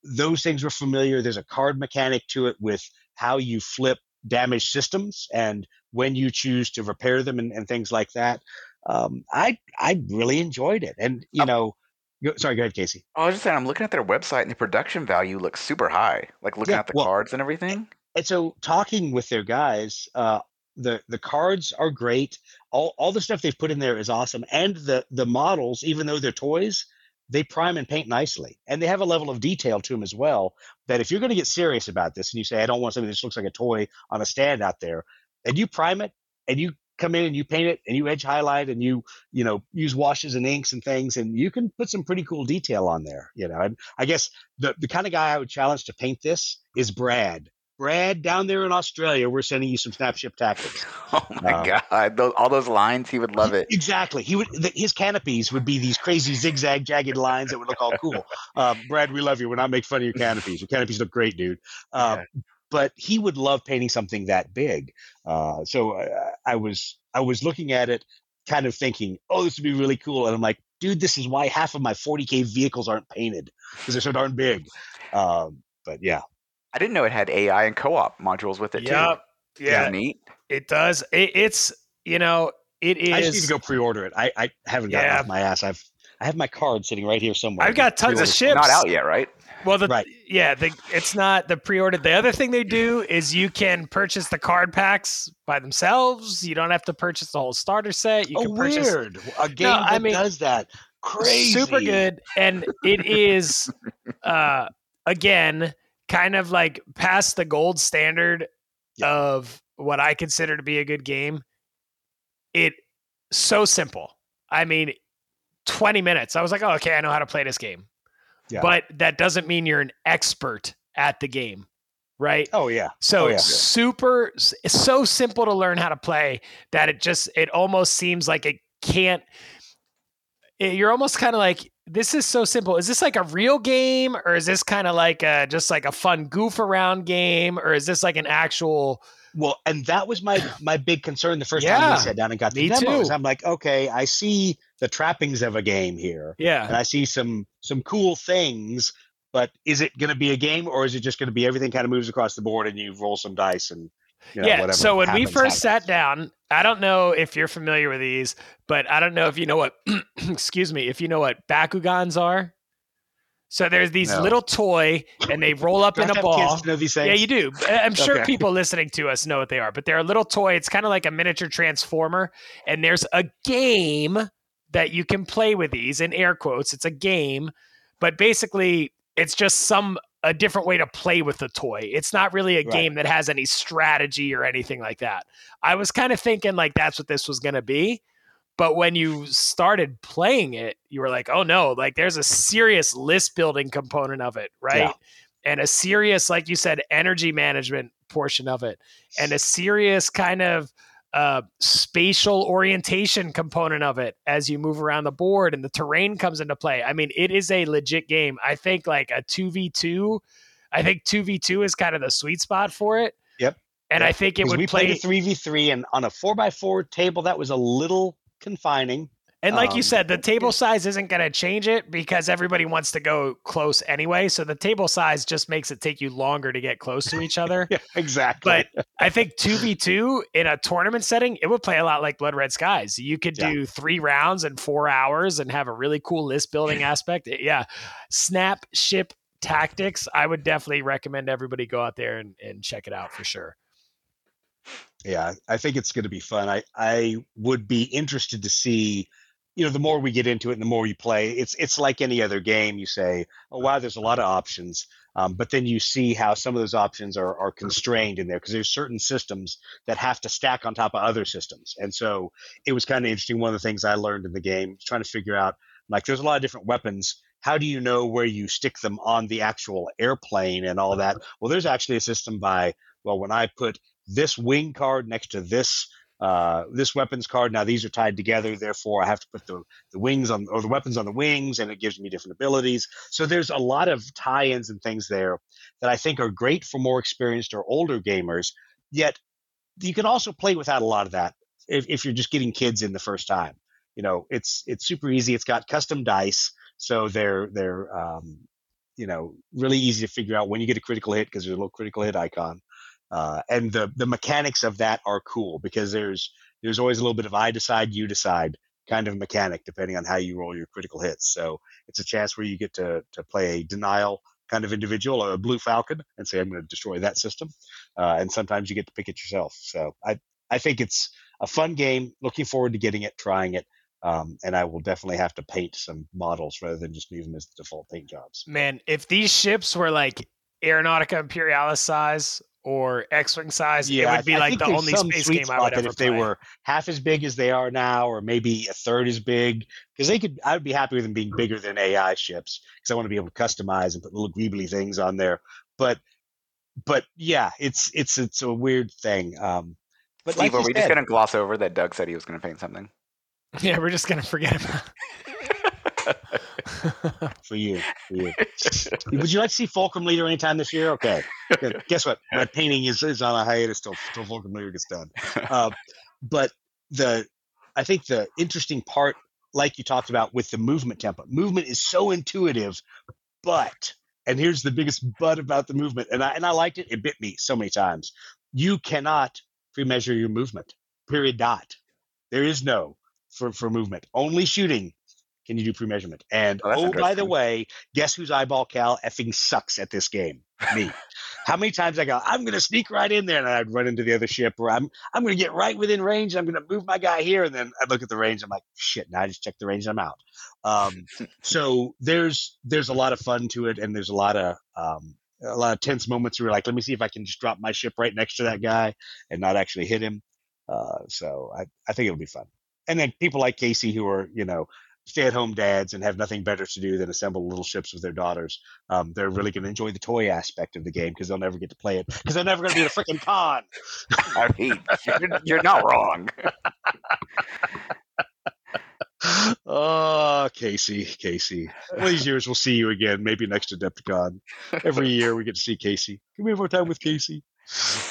those things were familiar. There's a card mechanic to it with how you flip damaged systems and when you choose to repair them and, and things like that um, I I really enjoyed it, and you Um, know, go, sorry, go ahead, Casey. I was just saying, I'm looking at their website and the production value looks super high. Like looking Yeah, at the well- cards and everything. And so, talking with their guys, uh, the the cards are great. All all the stuff they've put in there is awesome, and the the models, even though they're toys, they prime and paint nicely, and they have a level of detail to them as well. That if you're going to get serious about this, and you say, I don't want something that just looks like a toy on a stand out there, and you prime it, and you come in and you paint it and you edge highlight and you you know use washes and inks and things and you can put some pretty cool detail on there you know and i guess the the kind of guy i would challenge to paint this is brad brad down there in australia we're sending you some snapship tactics. <laughs> Oh my Uh, god, those, all those lines, he would love it. exactly. He would the, his canopies would be these crazy zigzag jagged lines that would look all cool. <laughs> Uh, brad we love you. We're not making fun of your canopies. Your canopies look great dude. Uh, but he would love painting something that big. Uh, so uh, i was i was looking at it kind of thinking oh this would be really cool. And i'm like dude this is why half of my 40k vehicles aren't painted because they're so darn big. Um, but yeah I didn't know it had AI and co-op modules with it Yep. too. Yeah, Isn't neat. it does. It, it's you know, it is. i just need to go pre-order it i, I haven't gotten Yeah. off my ass i've i have my card sitting right here somewhere I've got tons of Pre-order. ships. Not out yet, right? Well, the, Right. yeah, the, it's not the pre-ordered. The other thing they do is you can purchase the card packs by themselves. You don't have to purchase the whole starter set. You oh can purchase weird a game I that mean, does that crazy super good, and it is uh, again kind of like past the gold standard Yeah. of what I consider to be a good game. It so simple. I mean, twenty minutes. I was like, oh, okay, I know how to play this game. Yeah. But that doesn't mean you're an expert at the game, right? oh yeah So Oh, yeah. super, it's so simple to learn how to play that it just, it almost seems like it can't. it- you're almost kind of like, this is so simple. Is this like a real game, or is this kind of like a just like a fun goof around game, or is this like an actual? Well, and that was my <sighs> my big concern the first time Yeah, we sat down and got the demos. too. I'm like, okay, I see the trappings of a game here, yeah, and I see some some cool things, but is it going to be a game or is it just going to be everything kind of moves across the board and you roll some dice and you know, yeah. whatever So when we first happens. sat down, I don't know if you're familiar with these, but I don't know if you know what. <clears throat> excuse me, if you know what Bakugans are. So there's these No. little toy, and they roll up in a have to have kids ball. to know these things? Yeah, you do. I- I'm sure Okay. people listening to us know what they are, but they're a little toy. It's kind of like a miniature transformer, and there's a game that you can play with these in air quotes. It's a game, but basically, it's just some a different way to play with the toy. It's not really a Right. game that has any strategy or anything like that. I was kind of thinking like that's what this was going to be. But when you started playing it, you were like, oh no, like there's a serious list building component of it, right? Yeah. And a serious, like you said, energy management portion of it, and a serious kind of uh, spatial orientation component of it as you move around the board and the terrain comes into play. I mean, it is a legit game. I think like a 2v2, I think 2v2 is kind of the sweet spot for it. Yep. And Yep. I think it would we play played a three v three, and on a four by four table, that was a little confining. And like you Um, said, the <laughs> table size isn't going to change it because everybody wants to go close anyway. So the table size just makes it take you longer to get close to each other. <laughs> Yeah, exactly. But I think 2v2 in a tournament setting, it would play a lot like Blood Red Skies. You could Yeah. do three rounds in four hours and have a really cool list building <laughs> aspect. Yeah. Snap ship tactics. I would definitely recommend everybody go out there and, and check it out for sure. yeah, I think it's going to be fun. I I would be interested to see, you know, the more we get into it, and the more you play, it's it's like any other game. You say, oh wow, there's a lot of options, um, but then you see how some of those options are are constrained in there because there's certain systems that have to stack on top of other systems, and so it was kind of interesting. One of the things I learned in the game, trying to figure out, like, there's a lot of different weapons. How do you know where you stick them on the actual airplane and all that? Well, there's actually a system by well, when I put this wing card next to this uh, this weapons card. Now these are tied together, therefore I have to put the, the wings on or the weapons on the wings, and it gives me different abilities. So there's a lot of tie-ins and things there that I think are great for more experienced or older gamers. Yet you can also play without a lot of that if, if you're just getting kids in the first time. You know, it's it's super easy. It's got custom dice, so they're they're um, you know really easy to figure out when you get a critical hit because there's a little critical hit icon uh, and the the mechanics of that are cool because there's there's always a little bit of I decide you decide kind of mechanic depending on how you roll your critical hits. So it's a chance where you get to to play a denial kind of individual, or a blue falcon, and say I'm going to destroy that system. Uh, and sometimes you get to pick it yourself. So I I think it's a fun game. Looking forward to getting it, trying it. Um, and I will definitely have to paint some models rather than just leave them as default paint jobs. Man, if these ships were like Aeronautica Imperialis size or X-wing size, it I- would be I like think the only some space sweet game I spot would that ever if they play. were half as big as they are now, or maybe a third as big, because they could. I would be happy with them being bigger than AI ships, because I want to be able to customize and put little greebly things on there. But, but yeah, it's it's it's a weird thing. Um, but Steve, like are you we just going to gloss over that Doug said he was going to paint something? <laughs> Yeah, we're just gonna forget about. <laughs> for you. For you. <laughs> Would you like to see Fulcrum Leader anytime this year? Okay. Good. Guess what? My painting is, is on a hiatus till, till Fulcrum Leader gets done. Uh, but the I think the interesting part, like you talked about with the movement template, movement is so intuitive, but and here's the biggest but about the movement, and I and I liked it. It bit me so many times. You cannot pre-measure your movement. Period. Dot. There is no for for movement. Only shooting can you do pre-measurement. And Oh, oh, by the way, guess whose eyeball Cal effing sucks at this game? Me. How many times I go, I'm gonna sneak right in there, and I'd run into the other ship, or I'm I'm gonna get right within range. and I'm gonna move my guy here, and then I look at the range. I'm like, shit. Now I just check the range. and I'm out. Um, <laughs> so there's there's a lot of fun to it, and there's a lot of um, a lot of tense moments where you're like, let me see if I can just drop my ship right next to that guy and not actually hit him. Uh, so I I think it'll be fun. And then people like Casey who are you know stay-at-home dads and have nothing better to do than assemble little ships with their daughters. Um, they're really going to enjoy the toy aspect of the game because they'll never get to play it because they're never going to be at a freaking con. I mean, you're, you're not wrong. oh, <laughs> Casey, Casey. One of these years we'll see you again, maybe next Adepticon. Every year we get to see Casey. Can we have more time with Casey?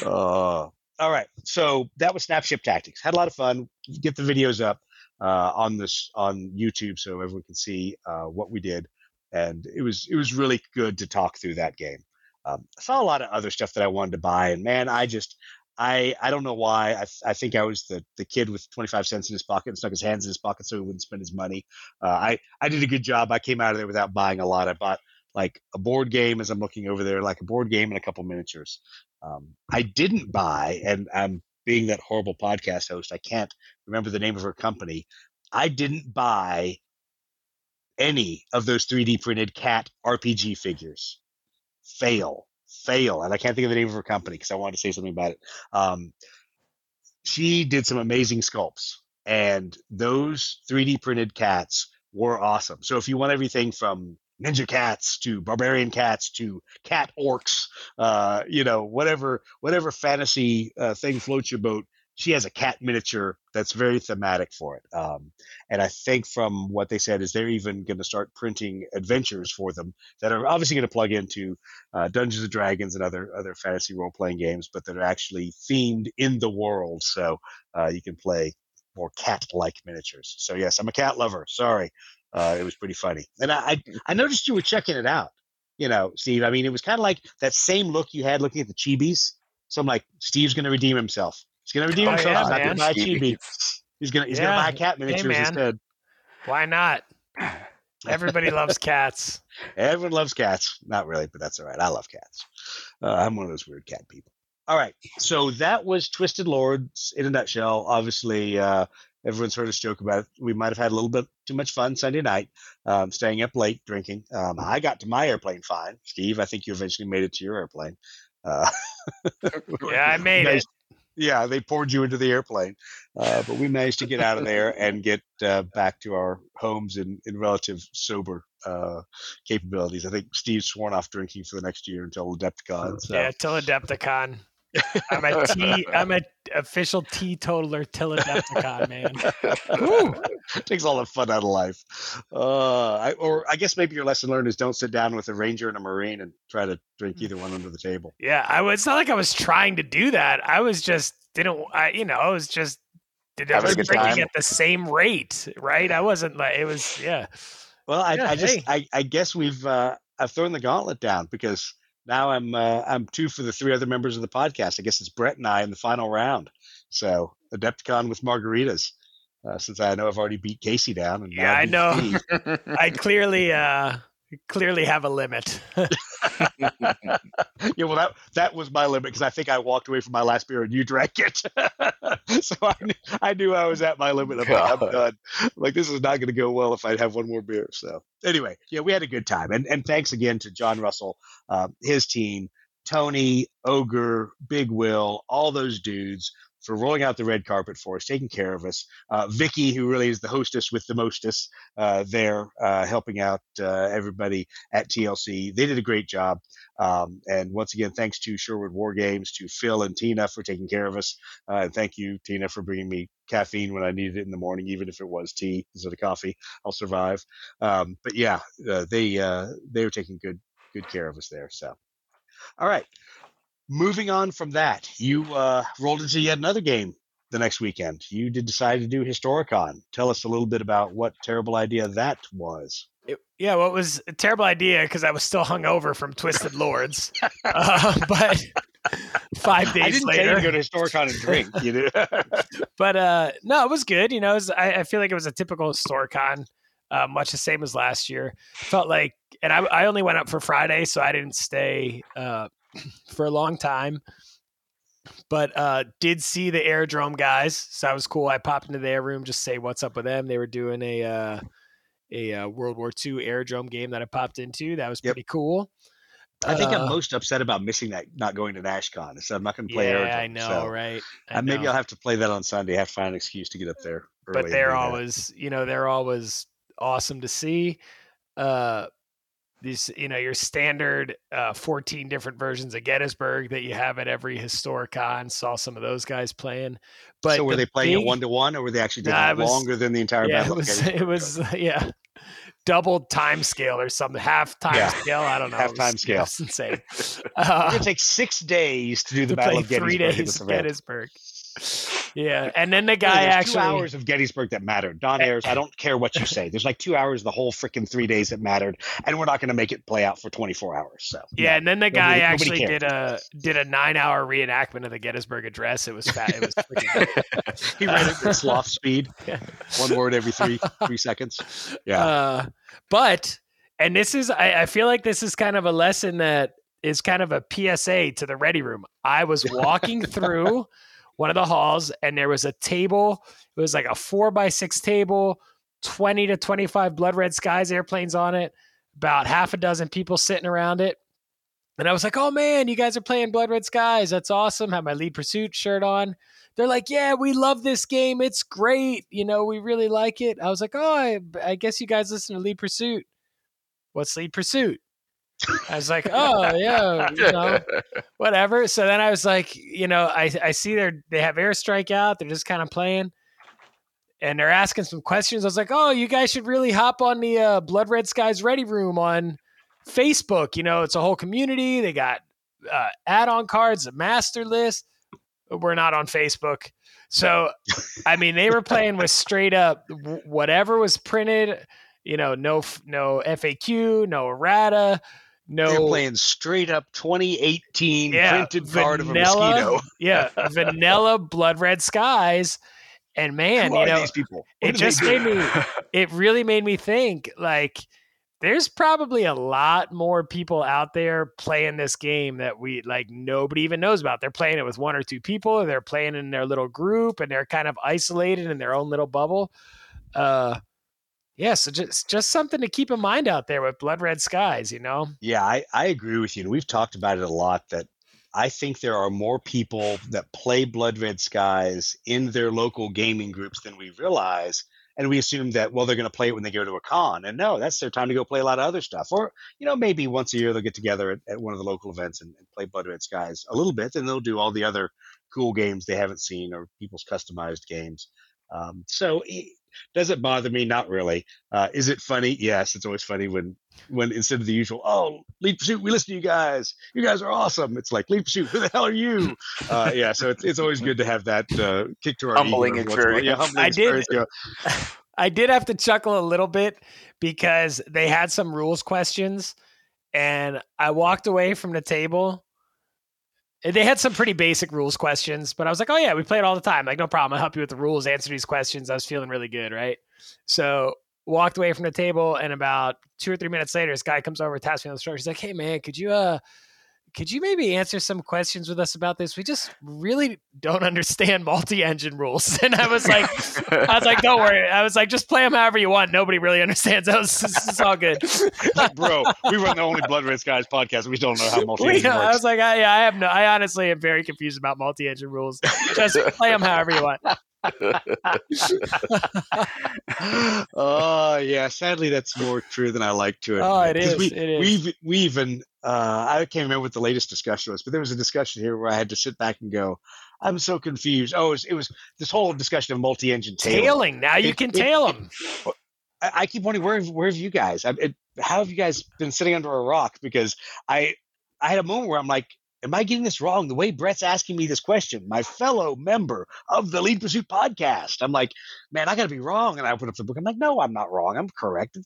Uh, all right. So that was Snapship Tactics. Had a lot of fun. Get the videos up uh, on this on YouTube so everyone can see uh, what we did. And it was it was really good to talk through that game. Um, I saw a lot of other stuff that I wanted to buy, and man, I just I I don't know why. I, I think I was the the kid with 25 cents in his pocket and stuck his hands in his pocket so he wouldn't spend his money. Uh, I I did a good job. I came out of there without buying a lot. I bought like a board game as I'm looking over there, like a board game and a couple miniatures. Um, I didn't buy, and I'm being that horrible podcast host. I can't remember the name of her company. I didn't buy any of those 3D printed cat RPG figures fail, fail, and I can't think of the name of her company because I wanted to say something about it. Um, she did some amazing sculpts, and those 3D printed cats were awesome. So if you want everything from ninja cats to barbarian cats to cat orcs, uh, you know, whatever whatever fantasy uh, thing floats your boat, she has a cat miniature that's very thematic for it. Um, and I think from what they said is they're even going to start printing adventures for them that are obviously going to plug into uh, Dungeons and Dragons and other other fantasy role playing games, but that are actually themed in the world, so uh, you can play more cat like miniatures. So yes, I'm a cat lover. Sorry, uh, it was pretty funny, and I, I I noticed you were checking it out. You know, Steve. I mean, it was kind of like that same look you had looking at the chibis. So I'm like, Steve's going to redeem himself. He's going to redeem Oh, himself. yeah, He's not going to buy a chibi. He's going to he's going to buy cat miniatures man. instead. Why not? Everybody <laughs> loves cats. Everyone loves cats. Not really, but that's all right. I love cats. Uh, I'm one of those weird cat people. All right. So that was Twisted Lords in a nutshell. Obviously, uh, everyone's heard us joke about it. We might have had a little bit too much fun Sunday night, um, staying up late drinking. Um, I got to my airplane fine. Steve, I think you eventually made it to your airplane. Uh, <laughs> Yeah, I made guys- it. Yeah, they poured you into the airplane, uh, but we managed to get out of there and get uh, back to our homes in, in relative sober uh, capabilities. I think Steve's sworn off drinking for the next year until Adepticon. So. Yeah, till Adepticon. I'm a T. I'm a official teetotaler till Adepticon, man. <laughs> Takes all the fun out of life. Uh, I, or I guess maybe your lesson learned is don't sit down with a ranger and a marine and try to drink either one under the table. Yeah, I was. It's not like I was trying to do that. I was just didn't. I you know I was just did I was drinking time. at the same rate, right? I wasn't like it was. Yeah, Well, I, Yeah, I just hey. I, I guess we've uh, I've thrown the gauntlet down because now I'm uh, I'm two for the three other members of the podcast. I guess it's Brett and I in the final round. So Adepticon with margaritas. Uh, since I know I've already beat Casey down, and Yeah, I know. <laughs> I clearly uh clearly have a limit. <laughs> yeah, well, that that was my limit because I think I walked away from my last beer and you drank it. <laughs> so I knew, I knew I was at my limit. I'm like, I'm God. done. like, this is not going to go well if I have one more beer. So anyway, yeah, we had a good time, and and thanks again to John Russell, um, his team, Tony, Ogre, Big Will, all those dudes for rolling out the red carpet for us, taking care of us. Uh, Vicky, who really is the hostess with the mostest, uh, there uh, helping out uh, everybody at TLC. They did a great job. Um, and once again, thanks to Sherwood War Games, to Phil and Tina for taking care of us. Uh, and thank you, Tina, for bringing me caffeine when I needed it in the morning, even if it was tea instead of coffee. I'll survive. Um, but yeah, uh, they they were taking good good care of us there. So, all right. Moving on from that, you uh, rolled into yet another game the next weekend. You did decide to do Historicon. Tell us a little bit about what terrible idea that was. It- yeah, well, it was a terrible idea because I was still hungover from Twisted Lords. <laughs> uh, but five days I didn't later, tell you to go to Historicon and drink. You know. <laughs> but uh no it was good you know was, I, I feel like it was a typical storecon uh, much the same as last year felt like and I, I only went up for friday so i didn't stay uh for a long time but uh did see the aerodrome guys so that was cool i popped into their room just say what's up with them they were doing a uh a uh, world war ii aerodrome game that i popped into that was Yep. pretty cool I think Uh, I'm most upset about missing that, not going to NashCon. So I'm not going to play yeah Aerodrome. i know so, right I uh, maybe know. I'll have to play that on Sunday. have to find an excuse to get up there. but they're do that. always you know they're always awesome to see uh these you know your standard uh 14 different versions of gettysburg that you have at every historic. historicon saw some of those guys playing but so were the they playing big- it one to one, or were they actually Nah, it was- longer than the entire yeah battle? <laughs> it was it was yeah double time scale or something half time Yeah. scale i don't know Half time scale. was insane <laughs> It's uh, to take six days to do <laughs> the to Battle of three Gettysburg. in days this of event. gettysburg yeah and then the guy there's actually two hours of Gettysburg that mattered. Don Eh. Ayers, I don't care what you say. There's like two hours the whole freaking three days that mattered, and we're not going to make it play out for 24 hours. So Yeah, no. and then the guy nobody actually cared. did a did a nine hour reenactment of the Gettysburg Address. It was fat. It was freaking <laughs> he read it at sloth speed, <laughs> Yeah. one word every three three seconds. Yeah. Uh, but and this is I, I feel like this is kind of a lesson that is kind of a PSA to the ready room. I was walking <laughs> through one of the halls and there was a table. It was like a four by six table, 20 to 25 blood red skies airplanes on it, about half a dozen people sitting around it. and I was like, "Oh man, you guys are playing Blood Red Skies. That's awesome." Have my Lead Pursuit shirt on. They're like, "Yeah, we love this game. It's great. You know, we really like it." I was like, "Oh, I, I guess you guys listen to Lead Pursuit. What's Lead Pursuit?" I was like, "Oh yeah, you know, <laughs> whatever." So then I was like, you know, I I see they they have airstrike out. They're just kind of playing, and they're asking some questions. I was like, "Oh, you guys should really hop on the uh, Blood Red Skies Ready Room on Facebook. You know, it's a whole community. They got uh, add-on cards, a master list. We're not on Facebook." So, I mean, they were playing with straight up whatever was printed. You know, no no FAQ, no errata, no They're playing straight up 2018 Yeah, printed card of a vanilla. mosquito. <laughs> yeah, vanilla blood red skies. And man, you know, these people? It just made me <laughs> it really made me think like there's probably a lot more people out there playing this game that we like nobody even knows about. They're playing it with one or two people, or they're playing in their little group and they're kind of isolated in their own little bubble. Uh yeah, so just just something to keep in mind out there with blood red skies, you know. Yeah, I, I agree with you. And we've talked about it a lot that I think there are more people that play Blood Red Skies in their local gaming groups than we realize. And we assume that, well, they're going to play it when they go to a con. And no, that's their time to go play a lot of other stuff. Or, you know, maybe once a year they'll get together at, at one of the local events and, and play Blood Red Skies a little bit. And they'll do all the other cool games they haven't seen or people's customized games. Um, so does it bother me? Not really. Uh, is it funny? Yes, it's always funny when when instead of the usual, oh, lead pursuit, we listen to you guys. You guys are awesome. It's like lead pursuit. Who the hell are you? Uh, yeah, so it's, it's always good to have that uh, kick to our Humbling ego every once in a while. Yeah, humbling I did- experience, yeah. <laughs> I did have to chuckle a little bit because they had some rules questions and I walked away from the table. They had some pretty basic rules questions, but I was like, oh, yeah, we play it all the time. Like, no problem. I'll help you with the rules, answer these questions. I was feeling really good, right? So, walked away from the table, and about two or three minutes later, this guy comes over, taps me on the shoulder. He's like, hey, man, could you, uh, could you maybe answer some questions with us about this? We just really don't understand multi-engine rules. <laughs> And I was like, I was like, don't worry. I was like, just play them however you want. Nobody really understands. This is all good. <laughs> Bro, we run the only Blood Red Skies podcast. We don't know how multi <laughs> We- engine I was like, I, yeah, I have no. I honestly am very confused about multi-engine rules. Just play them however you want. <laughs> oh yeah, sadly that's more true than I like to admit. Oh, it is, We, it is. We've we even uh, I can't remember what the latest discussion was, but there was a discussion here where I had to sit back and go, I'm so confused. Oh, it was, it was this whole discussion of multi-engine tailing. Tailing. Now you It- can it- tail them. I, I keep wondering where where have you guys? I, how have you guys been sitting under a rock? Because I I had a moment where I'm like, am I getting this wrong? The way Brett's asking me this question, my fellow member of the Lead Pursuit podcast, I'm like, man, I got to be wrong. And I open up the book. I'm like, no, I'm not wrong. I'm correct.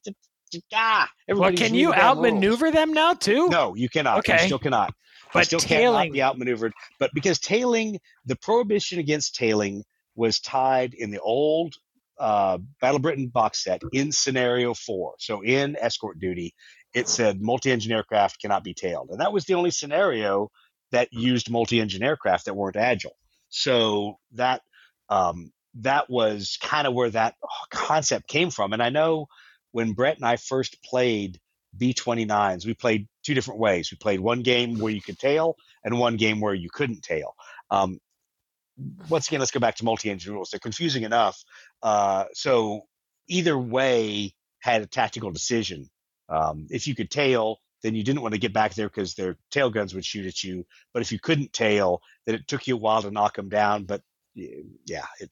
Ah, Well, can you damn rules. outmaneuver them now too? No, you cannot. Okay. You still cannot. You but still tailing. cannot be outmaneuvered. But because tailing, the prohibition against tailing was tied in the old uh, Battle Britain box set in scenario four. So in escort duty, it said multi-engine aircraft cannot be tailed, and that was the only scenario that used multi-engine aircraft that weren't agile. So that um, that was kind of where that concept came from. And I know when Brett and I first played B29s, we played two different ways. We played one game where you could tail and one game where you couldn't tail. Um, once again, let's go back to multi-engine rules. They're confusing enough. Uh, so either way had a tactical decision. Um, if you could tail, then you didn't want to get back there because their tail guns would shoot at you. But if you couldn't tail, then it took you a while to knock them down. But yeah, it,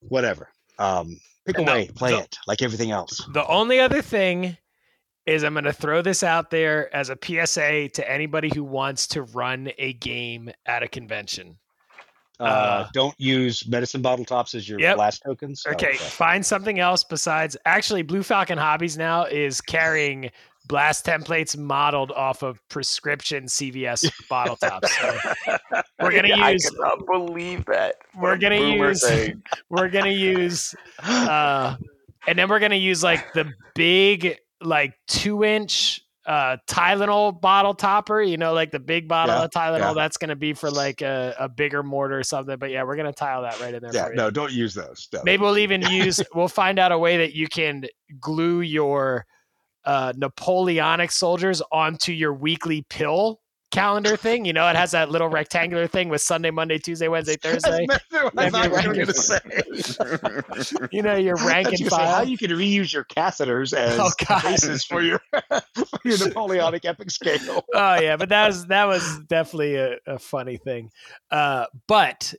whatever. Um, pick And the- away, play the- it like everything else. The only other thing is I'm going to throw this out there as a PSA to anybody who wants to run a game at a convention. Uh, Uh, don't use medicine bottle tops as your Yep. blast tokens. Oh, Okay, find something else besides. Actually, Blue Falcon Hobbies now is carrying blast templates modeled off of prescription CVS <laughs> bottle tops. So we're gonna I use cannot believe that. We're gonna use thing. <laughs> we're gonna use uh and then we're gonna use like the big like two inch uh Tylenol bottle topper, you know, like the big bottle Yeah, of Tylenol. yeah. That's gonna be for like a, a bigger mortar or something. But yeah, we're gonna tile that right in there. yeah, for you. no, don't use those. No. Maybe we'll even <laughs> use we'll find out a way that you can glue your uh, Napoleonic soldiers onto your weekly pill calendar thing. You know, it has that little rectangular thing with Sunday, Monday, Tuesday, Wednesday, <laughs> Thursday. That's what you I was going to say. <laughs> You know, your rank and gonna how file. you can reuse your catheters as Oh, God. basis for your <laughs> for your Napoleonic epic scale. oh yeah, but that was that was definitely a, a funny thing. Uh, but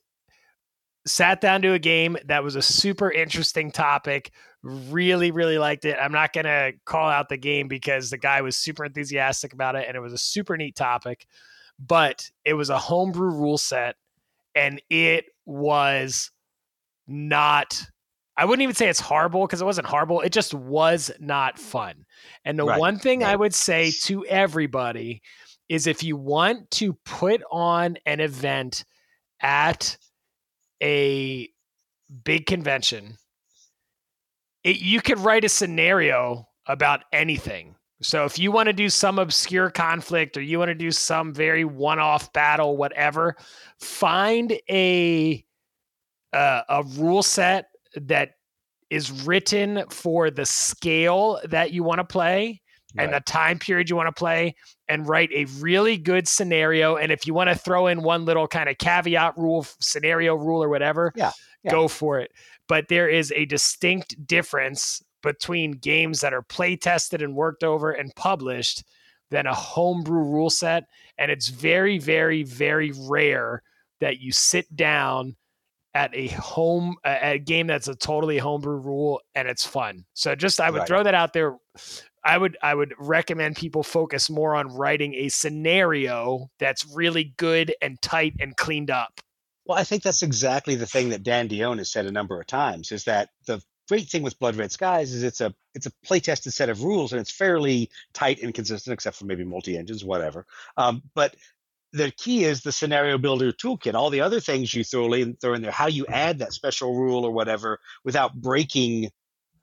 sat down to a game that was a super interesting topic. Really, really liked it. I'm not gonna call out the game because the guy was super enthusiastic about it, and it was a super neat topic. But it was a homebrew rule set, and it was not. I wouldn't even say it's horrible because it wasn't horrible. It just was not fun. And the Right, one thing I would say to everybody is if you want to put on an event at a big convention, it, you could write a scenario about anything. So if you want to do some obscure conflict or you want to do some very one-off battle, whatever, find a uh, a rule set that is written for the scale that you want to play and the time period you want to play and write a really good scenario. And if you want to throw in one little kind of caveat rule scenario rule or whatever Yeah, yeah. go for it. But there is a distinct difference between games that are play tested and worked over and published than a homebrew rule set. And it's very very very rare that you sit down at a home at a game that's a totally homebrew rule and it's fun. So just i would Right. throw that out there I would I would recommend people focus more on writing a scenario that's really good and tight and cleaned up. Well, I think that's exactly the thing that Dan Dion has said a number of times is that the great thing with Blood Red Skies is it's a it's a play tested set of rules and it's fairly tight and consistent, except for maybe multi engines, whatever. Um, but the key is the scenario builder toolkit. All the other things you throw in, throw in there, how you add that special rule or whatever without breaking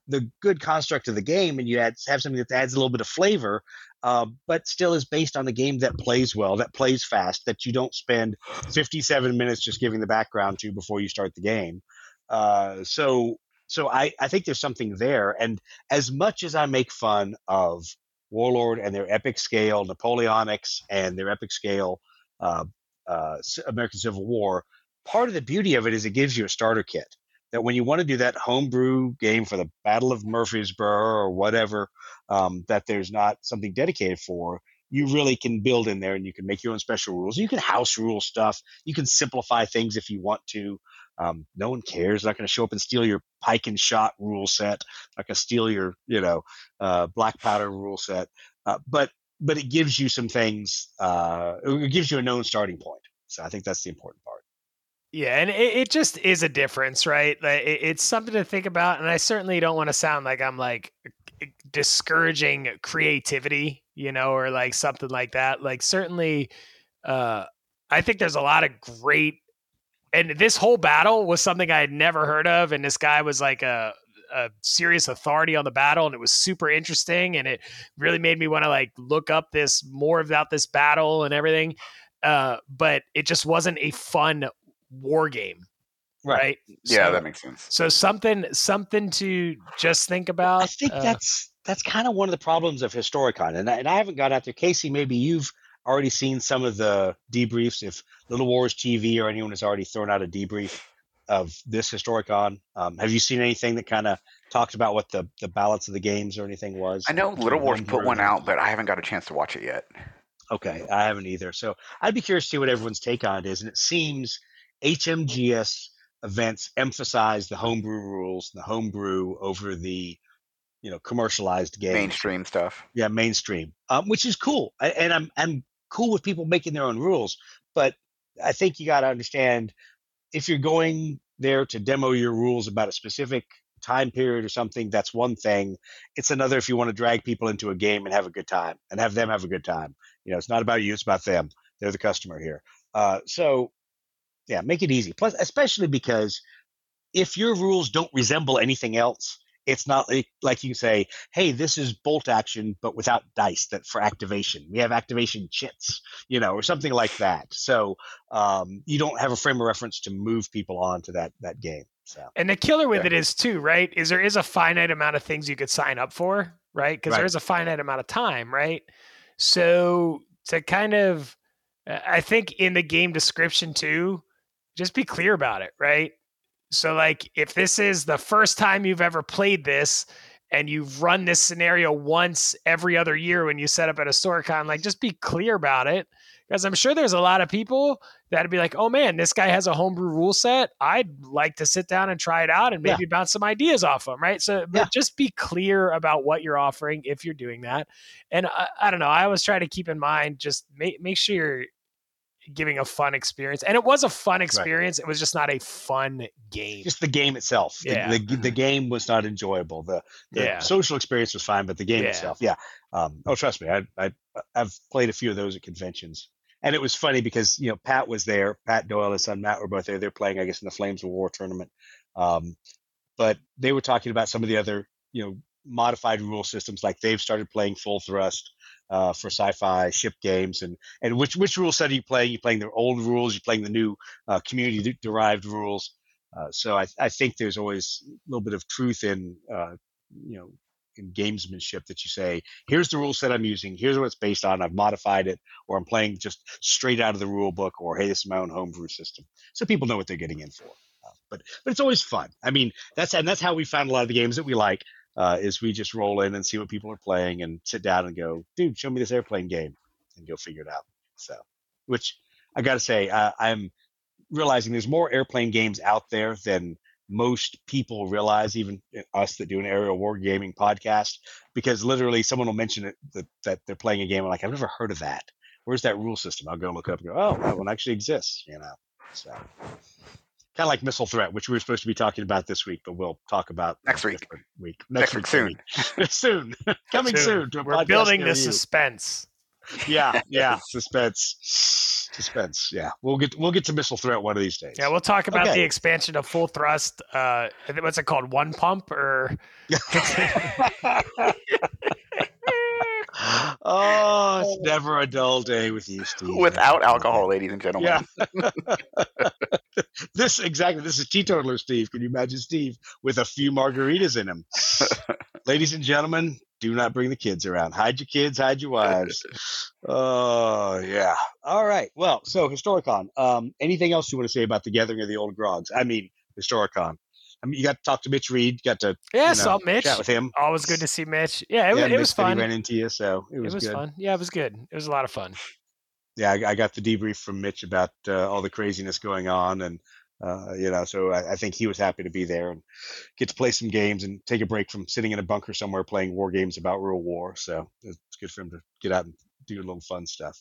the good construct of the game, and you add have something that adds a little bit of flavor, uh, but still is based on the game that plays well, that plays fast, that you don't spend 57 minutes just giving the background to before you start the game. Uh, so so I, I think there's something there. And as much as I make fun of Warlord and their epic scale Napoleonics and their epic scale uh, uh, American Civil War, part of the beauty of it is it gives you a starter kit. That when you want to do that homebrew game for the Battle of Murfreesboro or whatever, um, that there's not something dedicated for, you really can build in there and you can make your own special rules. You can house rule stuff. You can simplify things if you want to. Um, no one cares. Not going to show up and steal your pike and shot rule set. To steal your, you know, uh, black powder rule set. Uh, but but it gives you some things. Uh, it gives you a known starting point. So I think that's the important part. Yeah, and it, it just is a difference, right? Like it, it's something to think about, and I certainly don't want to sound like I'm like discouraging creativity, you know, or like something like that. Like certainly, uh, I think there's a lot of great, and this whole battle was something I had never heard of, and this guy was like a a serious authority on the battle and it was super interesting and it really made me want to like look up this more about this battle and everything uh but it just wasn't a fun war game right, Yeah, so, that makes sense. so something something to just think about I think uh, that's that's kind of one of the problems of Historicon, and I, and I haven't got out there. Casey, maybe you've already seen some of the debriefs. If Little Wars TV or anyone has already thrown out a debrief of this Historicon, um, have you seen anything that kind of talked about what the the balance of the games or anything was? I know Little Wars put one out, but I haven't got a chance to watch it yet. Okay, I haven't either. So I'd be curious to see what everyone's take on it is. And it seems HMGS events emphasize the homebrew rules, the homebrew over the you know commercialized game Mainstream stuff. yeah mainstream um, which is cool I, and i'm i'm cool with people making their own rules but i think you got to understand if you're going there to demo your rules about a specific time period or something that's one thing. It's another if you want to drag people into a game and have a good time and have them have a good time. You know it's not about you it's about them. They're the customer here. Uh, so yeah make it easy plus especially because if your rules don't resemble anything else it's not like, like you say hey, this is bolt action, but without dice that for activation. We have activation chits, you know, or something like that. So um, you don't have a frame of reference to move people on to that that game. So and the killer with Yeah. it is too right is there is a finite amount of things you could sign up for right? Because Right. there's a finite amount of time, right? So to kind of, uh, I think in the game description too, just be clear about it, right? So like if this is the first time you've ever played this and you've run this scenario once every other year when you set up at a StoreCon, like just be clear about it. Because I'm sure there's a lot of people that'd be like, oh man, this guy has a homebrew rule set. I'd like to sit down and try it out and Yeah. maybe bounce some ideas off them, right? So but Yeah. just be clear about what you're offering if you're doing that. And I, I don't know, I always try to keep in mind just make make sure you're giving a fun experience. And it was a fun experience. It was just not a fun game. Just the game itself. The- Yeah. The, the, game was not enjoyable. The, the Yeah. social experience was fine, but the game Yeah. itself, yeah. Um, oh, trust me, I, I, I've played a few of those at conventions. And it was funny because, you know, Pat was there. Pat Doyle and his son Matt were both there. They're playing, I guess, in the Flames of War tournament. Um, but they were talking about some of the other, you know, modified rule systems. Like they've started playing full thrust uh, for sci-fi ship games, and and which which rule set are you playing? You playing the old rules? you're playing the new uh, community derived rules? Uh, so I, I think there's always a little bit of truth in uh, you know in gamesmanship that you say here's the rule set I'm using, here's what it's based on, I've modified it, or I'm playing just straight out of the rule book, or hey, this is my own homebrew system, so people know what they're getting in for. Uh, but but it's always fun. I mean that's and that's how we found a lot of the games that we like. Uh, is we just roll in and see what people are playing and sit down and go, dude, show me this airplane game, and go figure it out. So, which I got to say, uh, I'm realizing there's more airplane games out there than most people realize, even us that do an aerial war gaming podcast, because literally someone will mention it that, that they're playing a game. I'm like, I've never heard of that. Where's that rule system? I'll go look up and go, oh, that one actually exists, you know. So kind of like missile threat, which we were supposed to be talking about this week, but we'll talk about Next week. Week Next week, soon. <laughs> soon, <laughs> coming soon. to a We're building the suspense. Yeah, <laughs> yeah, suspense, suspense. Yeah, we'll get we'll get to missile threat one of these days. Yeah, we'll talk about Okay. the expansion of full thrust. Uh, what's it called? One pump or oh, it's never a dull day with you, Steve. Without alcohol, ladies and gentlemen. Yeah. <laughs> this exactly. This is teetotaler Steve. Can you imagine Steve with a few margaritas in him? <laughs> Ladies and gentlemen, do not bring the kids around. Hide your kids, hide your wives. Oh yeah. All right. Well, so Historicon. Um, anything else you want to say about the gathering of the old grogs? I mean, Historicon. I mean, you got to talk to Mitch Reed. Got to yeah, you know, saw Mitch. chat with him. Always good to see Mitch. Yeah, it, yeah, it was fun. ran into you, so it It was, was good. fun. Yeah, it was good. It was a lot of fun. yeah, I, I got the debrief from Mitch about uh, all the craziness going on, and uh, you know, so I, I think he was happy to be there and get to play some games and take a break from sitting in a bunker somewhere playing war games about real war. So it's good for him to get out and do a little fun stuff.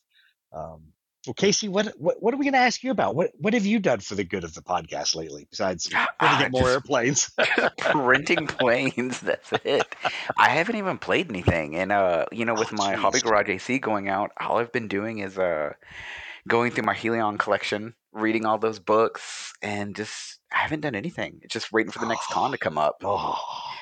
Um, well, Casey, what, what what are we going to ask you about? What what have you done for the good of the podcast lately besides trying Ah, to get more airplanes? <laughs> <laughs> printing planes. That's it. I haven't even played anything, and uh, you know, with Oh, my jeez. Hobby Garage AC going out, all I've been doing is uh, going through my Helion collection, reading all those books, and just I haven't done anything. It's just waiting for the next con to <gasps> come up. oh.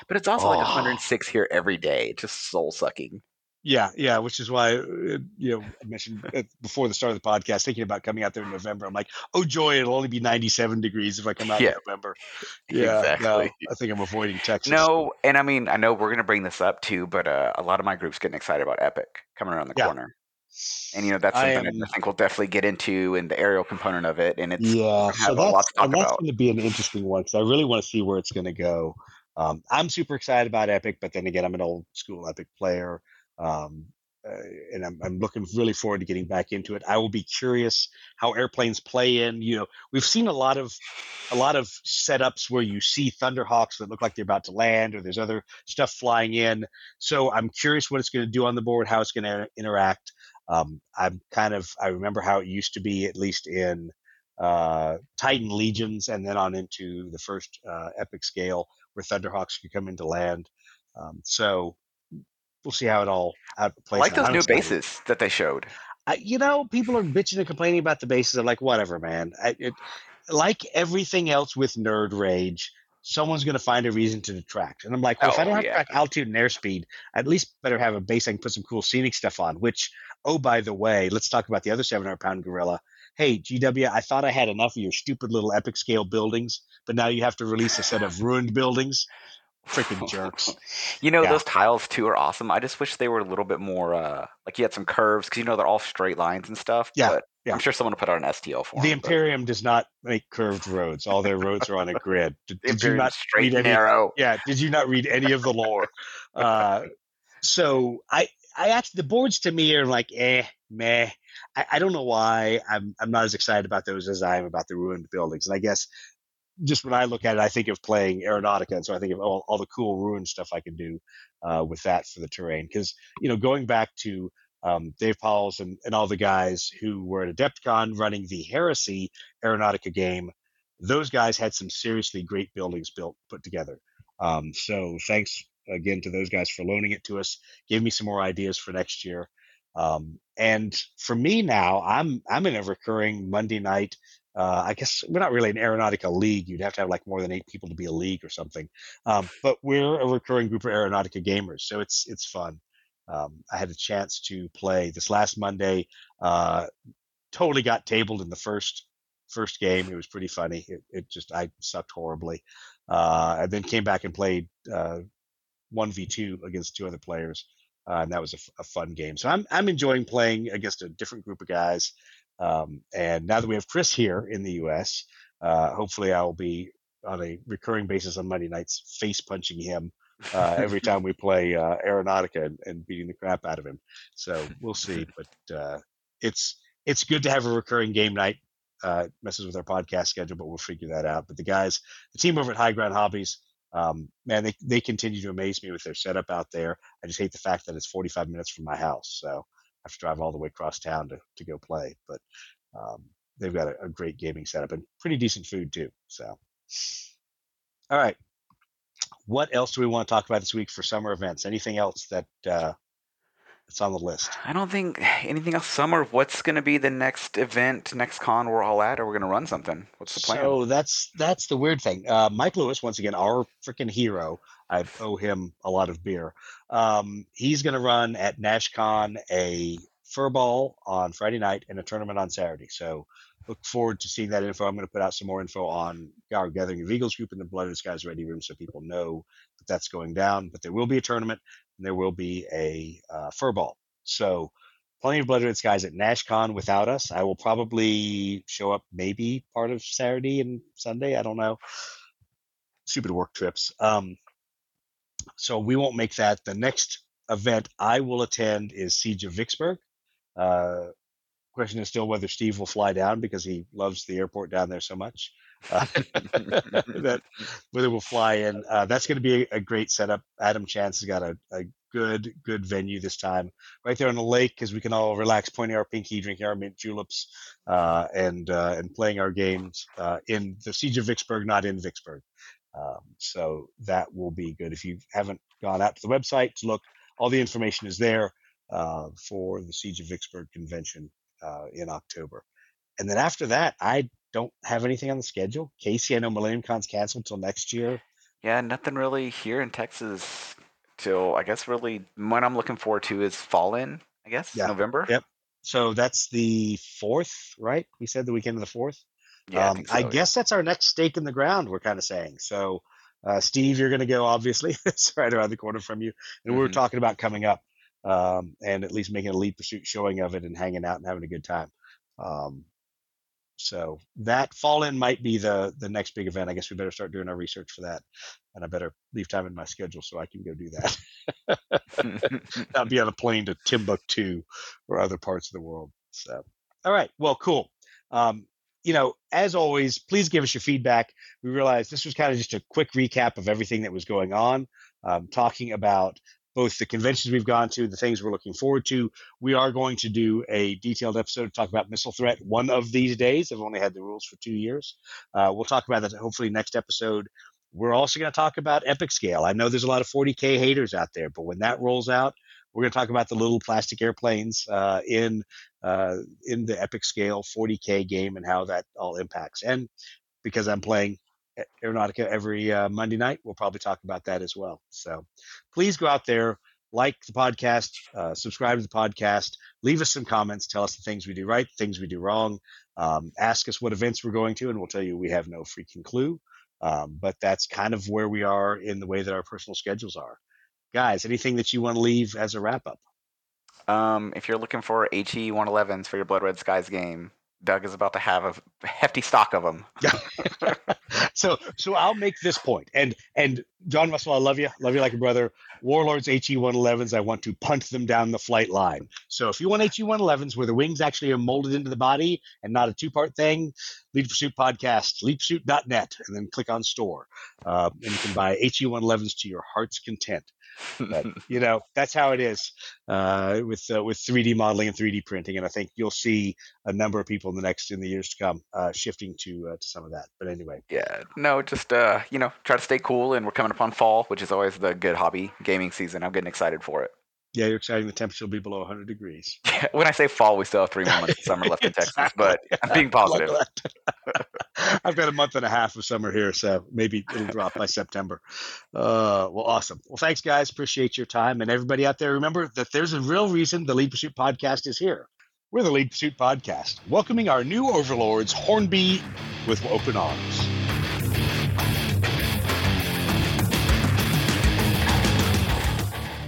But it's also like Oh. 106 here every day. Just soul sucking. Yeah, yeah, which is why uh, you know I mentioned uh, before the start of the podcast, thinking about coming out there in November. I'm like, oh joy, it'll only be 97 degrees if I come out Yeah. in November. <laughs> Yeah, Exactly. no, I think I'm avoiding Texas. No, and I mean, I know we're gonna bring this up too, but uh, a lot of my groups getting excited about Epic coming around the Yeah. corner, and you know that's I something am- I think we'll definitely get into in the aerial component of it, and it's Yeah, so that's and that's going to be an interesting one because I really want to see where it's going to go. Um, I'm super excited about Epic, but then again, I'm an old school Epic player, um, uh, and I'm, I'm looking really forward to getting back into it. I will be curious how airplanes play in. You know, we've seen a lot of a lot of setups where you see Thunderhawks that look like they're about to land, or there's other stuff flying in. So I'm curious what it's going to do on the board, how it's going to interact. Um, I'm kind of I remember how it used to be, at least in uh, Titan Legions, and then on into the first uh, epic scale where Thunderhawks could come into land. Um, so we'll see how it all I plays. like those new bases that they showed. I, you know, people are bitching and complaining about the bases. I'm like, whatever, man. I, it, like everything else with nerd rage, someone's going to find a reason to detract. And I'm like, well, if I Oh, don't have yeah. to track altitude and airspeed, I at least better have a base I can put some cool scenic stuff on. Which, oh, by the way, let's talk about the other 700 pound gorilla. Hey, GW, I thought I had enough of your stupid little epic scale buildings, but now you have to release a set of ruined buildings. Freaking <laughs> jerks. You know, Yeah. those tiles too are awesome. I just wish they were a little bit more uh like you had some curves because you know they're all straight lines and stuff. Yeah, But yeah. I'm sure someone will put out an STL for The 'em, but Imperium does not make curved roads. All their roads are on a grid. Did, <laughs> did you not straight read and any? narrow. Yeah, did you not read any of the lore? Uh, so I, I actually the boards to me are like eh, meh. I, I don't know why I'm I'm not as excited about those as I am about the ruined buildings. And I guess just when I look at it, I think of playing Aeronautica, and so I think of all, all the cool ruined stuff I can do uh, with that for the terrain. Because you know, going back to um, Dave Pauls and, and all the guys who were at Adepticon running the Heresy Aeronautica game, those guys had some seriously great buildings built put together. Um, so thanks again to those guys for loaning it to us. Gave me some more ideas for next year. Um, and for me now, I'm I'm in a recurring Monday night. Uh, I guess we're not really an aeronautica league. You'd have to have like more than eight people to be a league or something. Um, but we're a recurring group of aeronautica gamers, so it's it's fun. Um, I had a chance to play this last Monday. Uh, totally got tabled in the first first game. It was pretty funny. It, it just I sucked horribly, uh, and then came back and played uh, one v two against two other players, uh, and that was a, f- a fun game. So I'm I'm enjoying playing against a different group of guys. Um, and now that we have Chris here in the U.S., uh, hopefully I will be on a recurring basis on Monday nights, face punching him uh, every <laughs> time we play uh, Aeronautica and, and beating the crap out of him. So we'll see, <laughs> but uh, it's it's good to have a recurring game night. Uh, it messes with our podcast schedule, but we'll figure that out. But the guys, the team over at High Ground Hobbies, um, man, they they continue to amaze me with their setup out there. I just hate the fact that it's 45 minutes from my house, so have to drive all the way across town to to go play. But um, they've got a, a great gaming setup and pretty decent food too. So, all right, what else do we want to talk about this week for summer events? Anything else that uh, that's on the list? I don't think anything else. Summer. What's going to be the next event, next con we're all at? Or we're going to run something? What's the plan? So that's that's the weird thing. Uh, Mike Lewis, once again, our freaking hero. I owe him a lot of beer. Um, he's going to run at NashCon a furball on Friday night and a tournament on Saturday. So look forward to seeing that info. I'm going to put out some more info on our Gathering of Eagles group in the Blood Red Skies Ready Room so people know that that's going down. But there will be a tournament there will be a uh, furball. So plenty of Blood Red Skies at NashCon without us. I will probably show up maybe part of Saturday and Sunday. I don't know. Stupid work trips. Um, so we won't make that. The next event I will attend is Siege of Vicksburg. Uh, question is still whether Steve will fly down because he loves the airport down there so much. Uh, <laughs> that whether we'll fly in. Uh, that's going to be a, a great setup. Adam Chance has got a, a good good venue this time, right there on the lake, because we can all relax, pointing our pinky, drinking our mint juleps, uh, and uh, and playing our games uh, in the Siege of Vicksburg, not in Vicksburg. Um, so that will be good. If you haven't gone out to the website to look, all the information is there uh, for the Siege of Vicksburg convention uh, in October. And then after that, I don't have anything on the schedule. Casey, I know Millennium Con's canceled until next year. Yeah, nothing really here in Texas till I guess really what I'm looking forward to is Fall In, I guess. Yeah. November. Yep. So that's the fourth, right? We said the weekend of the fourth. Yeah, I, um, think so, I yeah. guess that's our next stake in the ground. We're kind of saying. So, uh, Steve, you're going to go. Obviously, <laughs> it's right around the corner from you. And we were Mhm. talking about coming up um, and at least making a lead pursuit showing of it and hanging out and having a good time. Um, so that fall in might be the the next big event. I guess we better start doing our research for that, and I better leave time in my schedule so I can go do that. <laughs> Not be on a plane to Timbuktu or other parts of the world. So, all right, well, cool. Um, you know, as always, please give us your feedback. We realize this was kind of just a quick recap of everything that was going on, um, talking about both the conventions we've gone to, the things we're looking forward to. We are going to do a detailed episode to talk about missile threat one of these days. I've only had the rules for two years. Uh, we'll talk about that hopefully next episode. We're also going to talk about epic scale. I know there's a lot of 40k haters out there, but when that rolls out, we're going to talk about the little plastic airplanes uh, in uh, in the epic scale 40k game and how that all impacts. And because I'm playing Aeronautica every uh, Monday night, we'll probably talk about that as well. So please go out there, like the podcast, uh, subscribe to the podcast, leave us some comments, tell us the things we do right, things we do wrong, um, ask us what events we're going to, and we'll tell you we have no freaking clue. Um, but that's kind of where we are in the way that our personal schedules are. Guys, anything that you want to leave as a wrap up? Um, if you're looking for HE 111s for your Blood Red Skies game, Doug is about to have a hefty stock of them. <laughs> so so I'll make this point. And and John Russell, I love you, love you like a brother. Warlords HE 111s, I want to punt them down the flight line. So if you want HE 111s where the wings actually are molded into the body and not a two part thing, Lead Pursuit podcast, leadpursuit.net, and then click on store. Uh, and you can buy HE 111s to your heart's content. But, <laughs> you know, that's how it is uh, with uh, with 3D modeling and 3D printing. And I think you'll see a number of people in the next in the years to come uh, shifting to uh, to some of that. But anyway, yeah, no, just uh, you know, try to stay cool. And we're coming upon fall, which is always the good hobby gaming season. I'm getting excited for it. Yeah, you're excited. The temperature will be below 100 degrees. <laughs> When I say fall, we still have three more months of summer left in <laughs> Texas, but I'm being <laughs> positive. I've got a month and a half of summer here, so maybe it'll drop by September. Uh, well, awesome. Well, thanks, guys. Appreciate your time. And everybody out there, remember that there's a real reason the Lead Pursuit podcast is here. We're the Lead Pursuit podcast, welcoming our new overlords, Hornby, with open arms.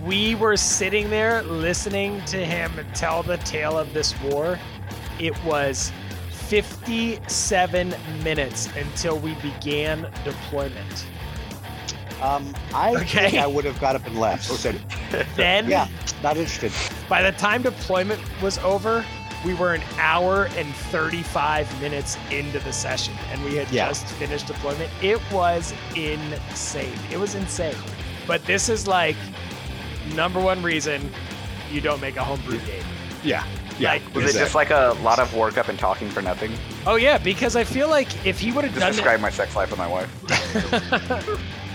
We were sitting there listening to him tell the tale of this war. It was 57 minutes until we began deployment. Um, I Okay. think I would have got up and left. <laughs> Said, Then, yeah, not interested. by the time deployment was over, we were an hour and 35 minutes into the session and we had Yeah. just finished deployment. It was insane. It was insane. But this is like number one reason you don't make a homebrew game. Yeah, yeah. Like, Was it just like a lot of work up and talking for nothing? Oh yeah, because I feel like if he would have Just done it, my sex life with my wife. <laughs>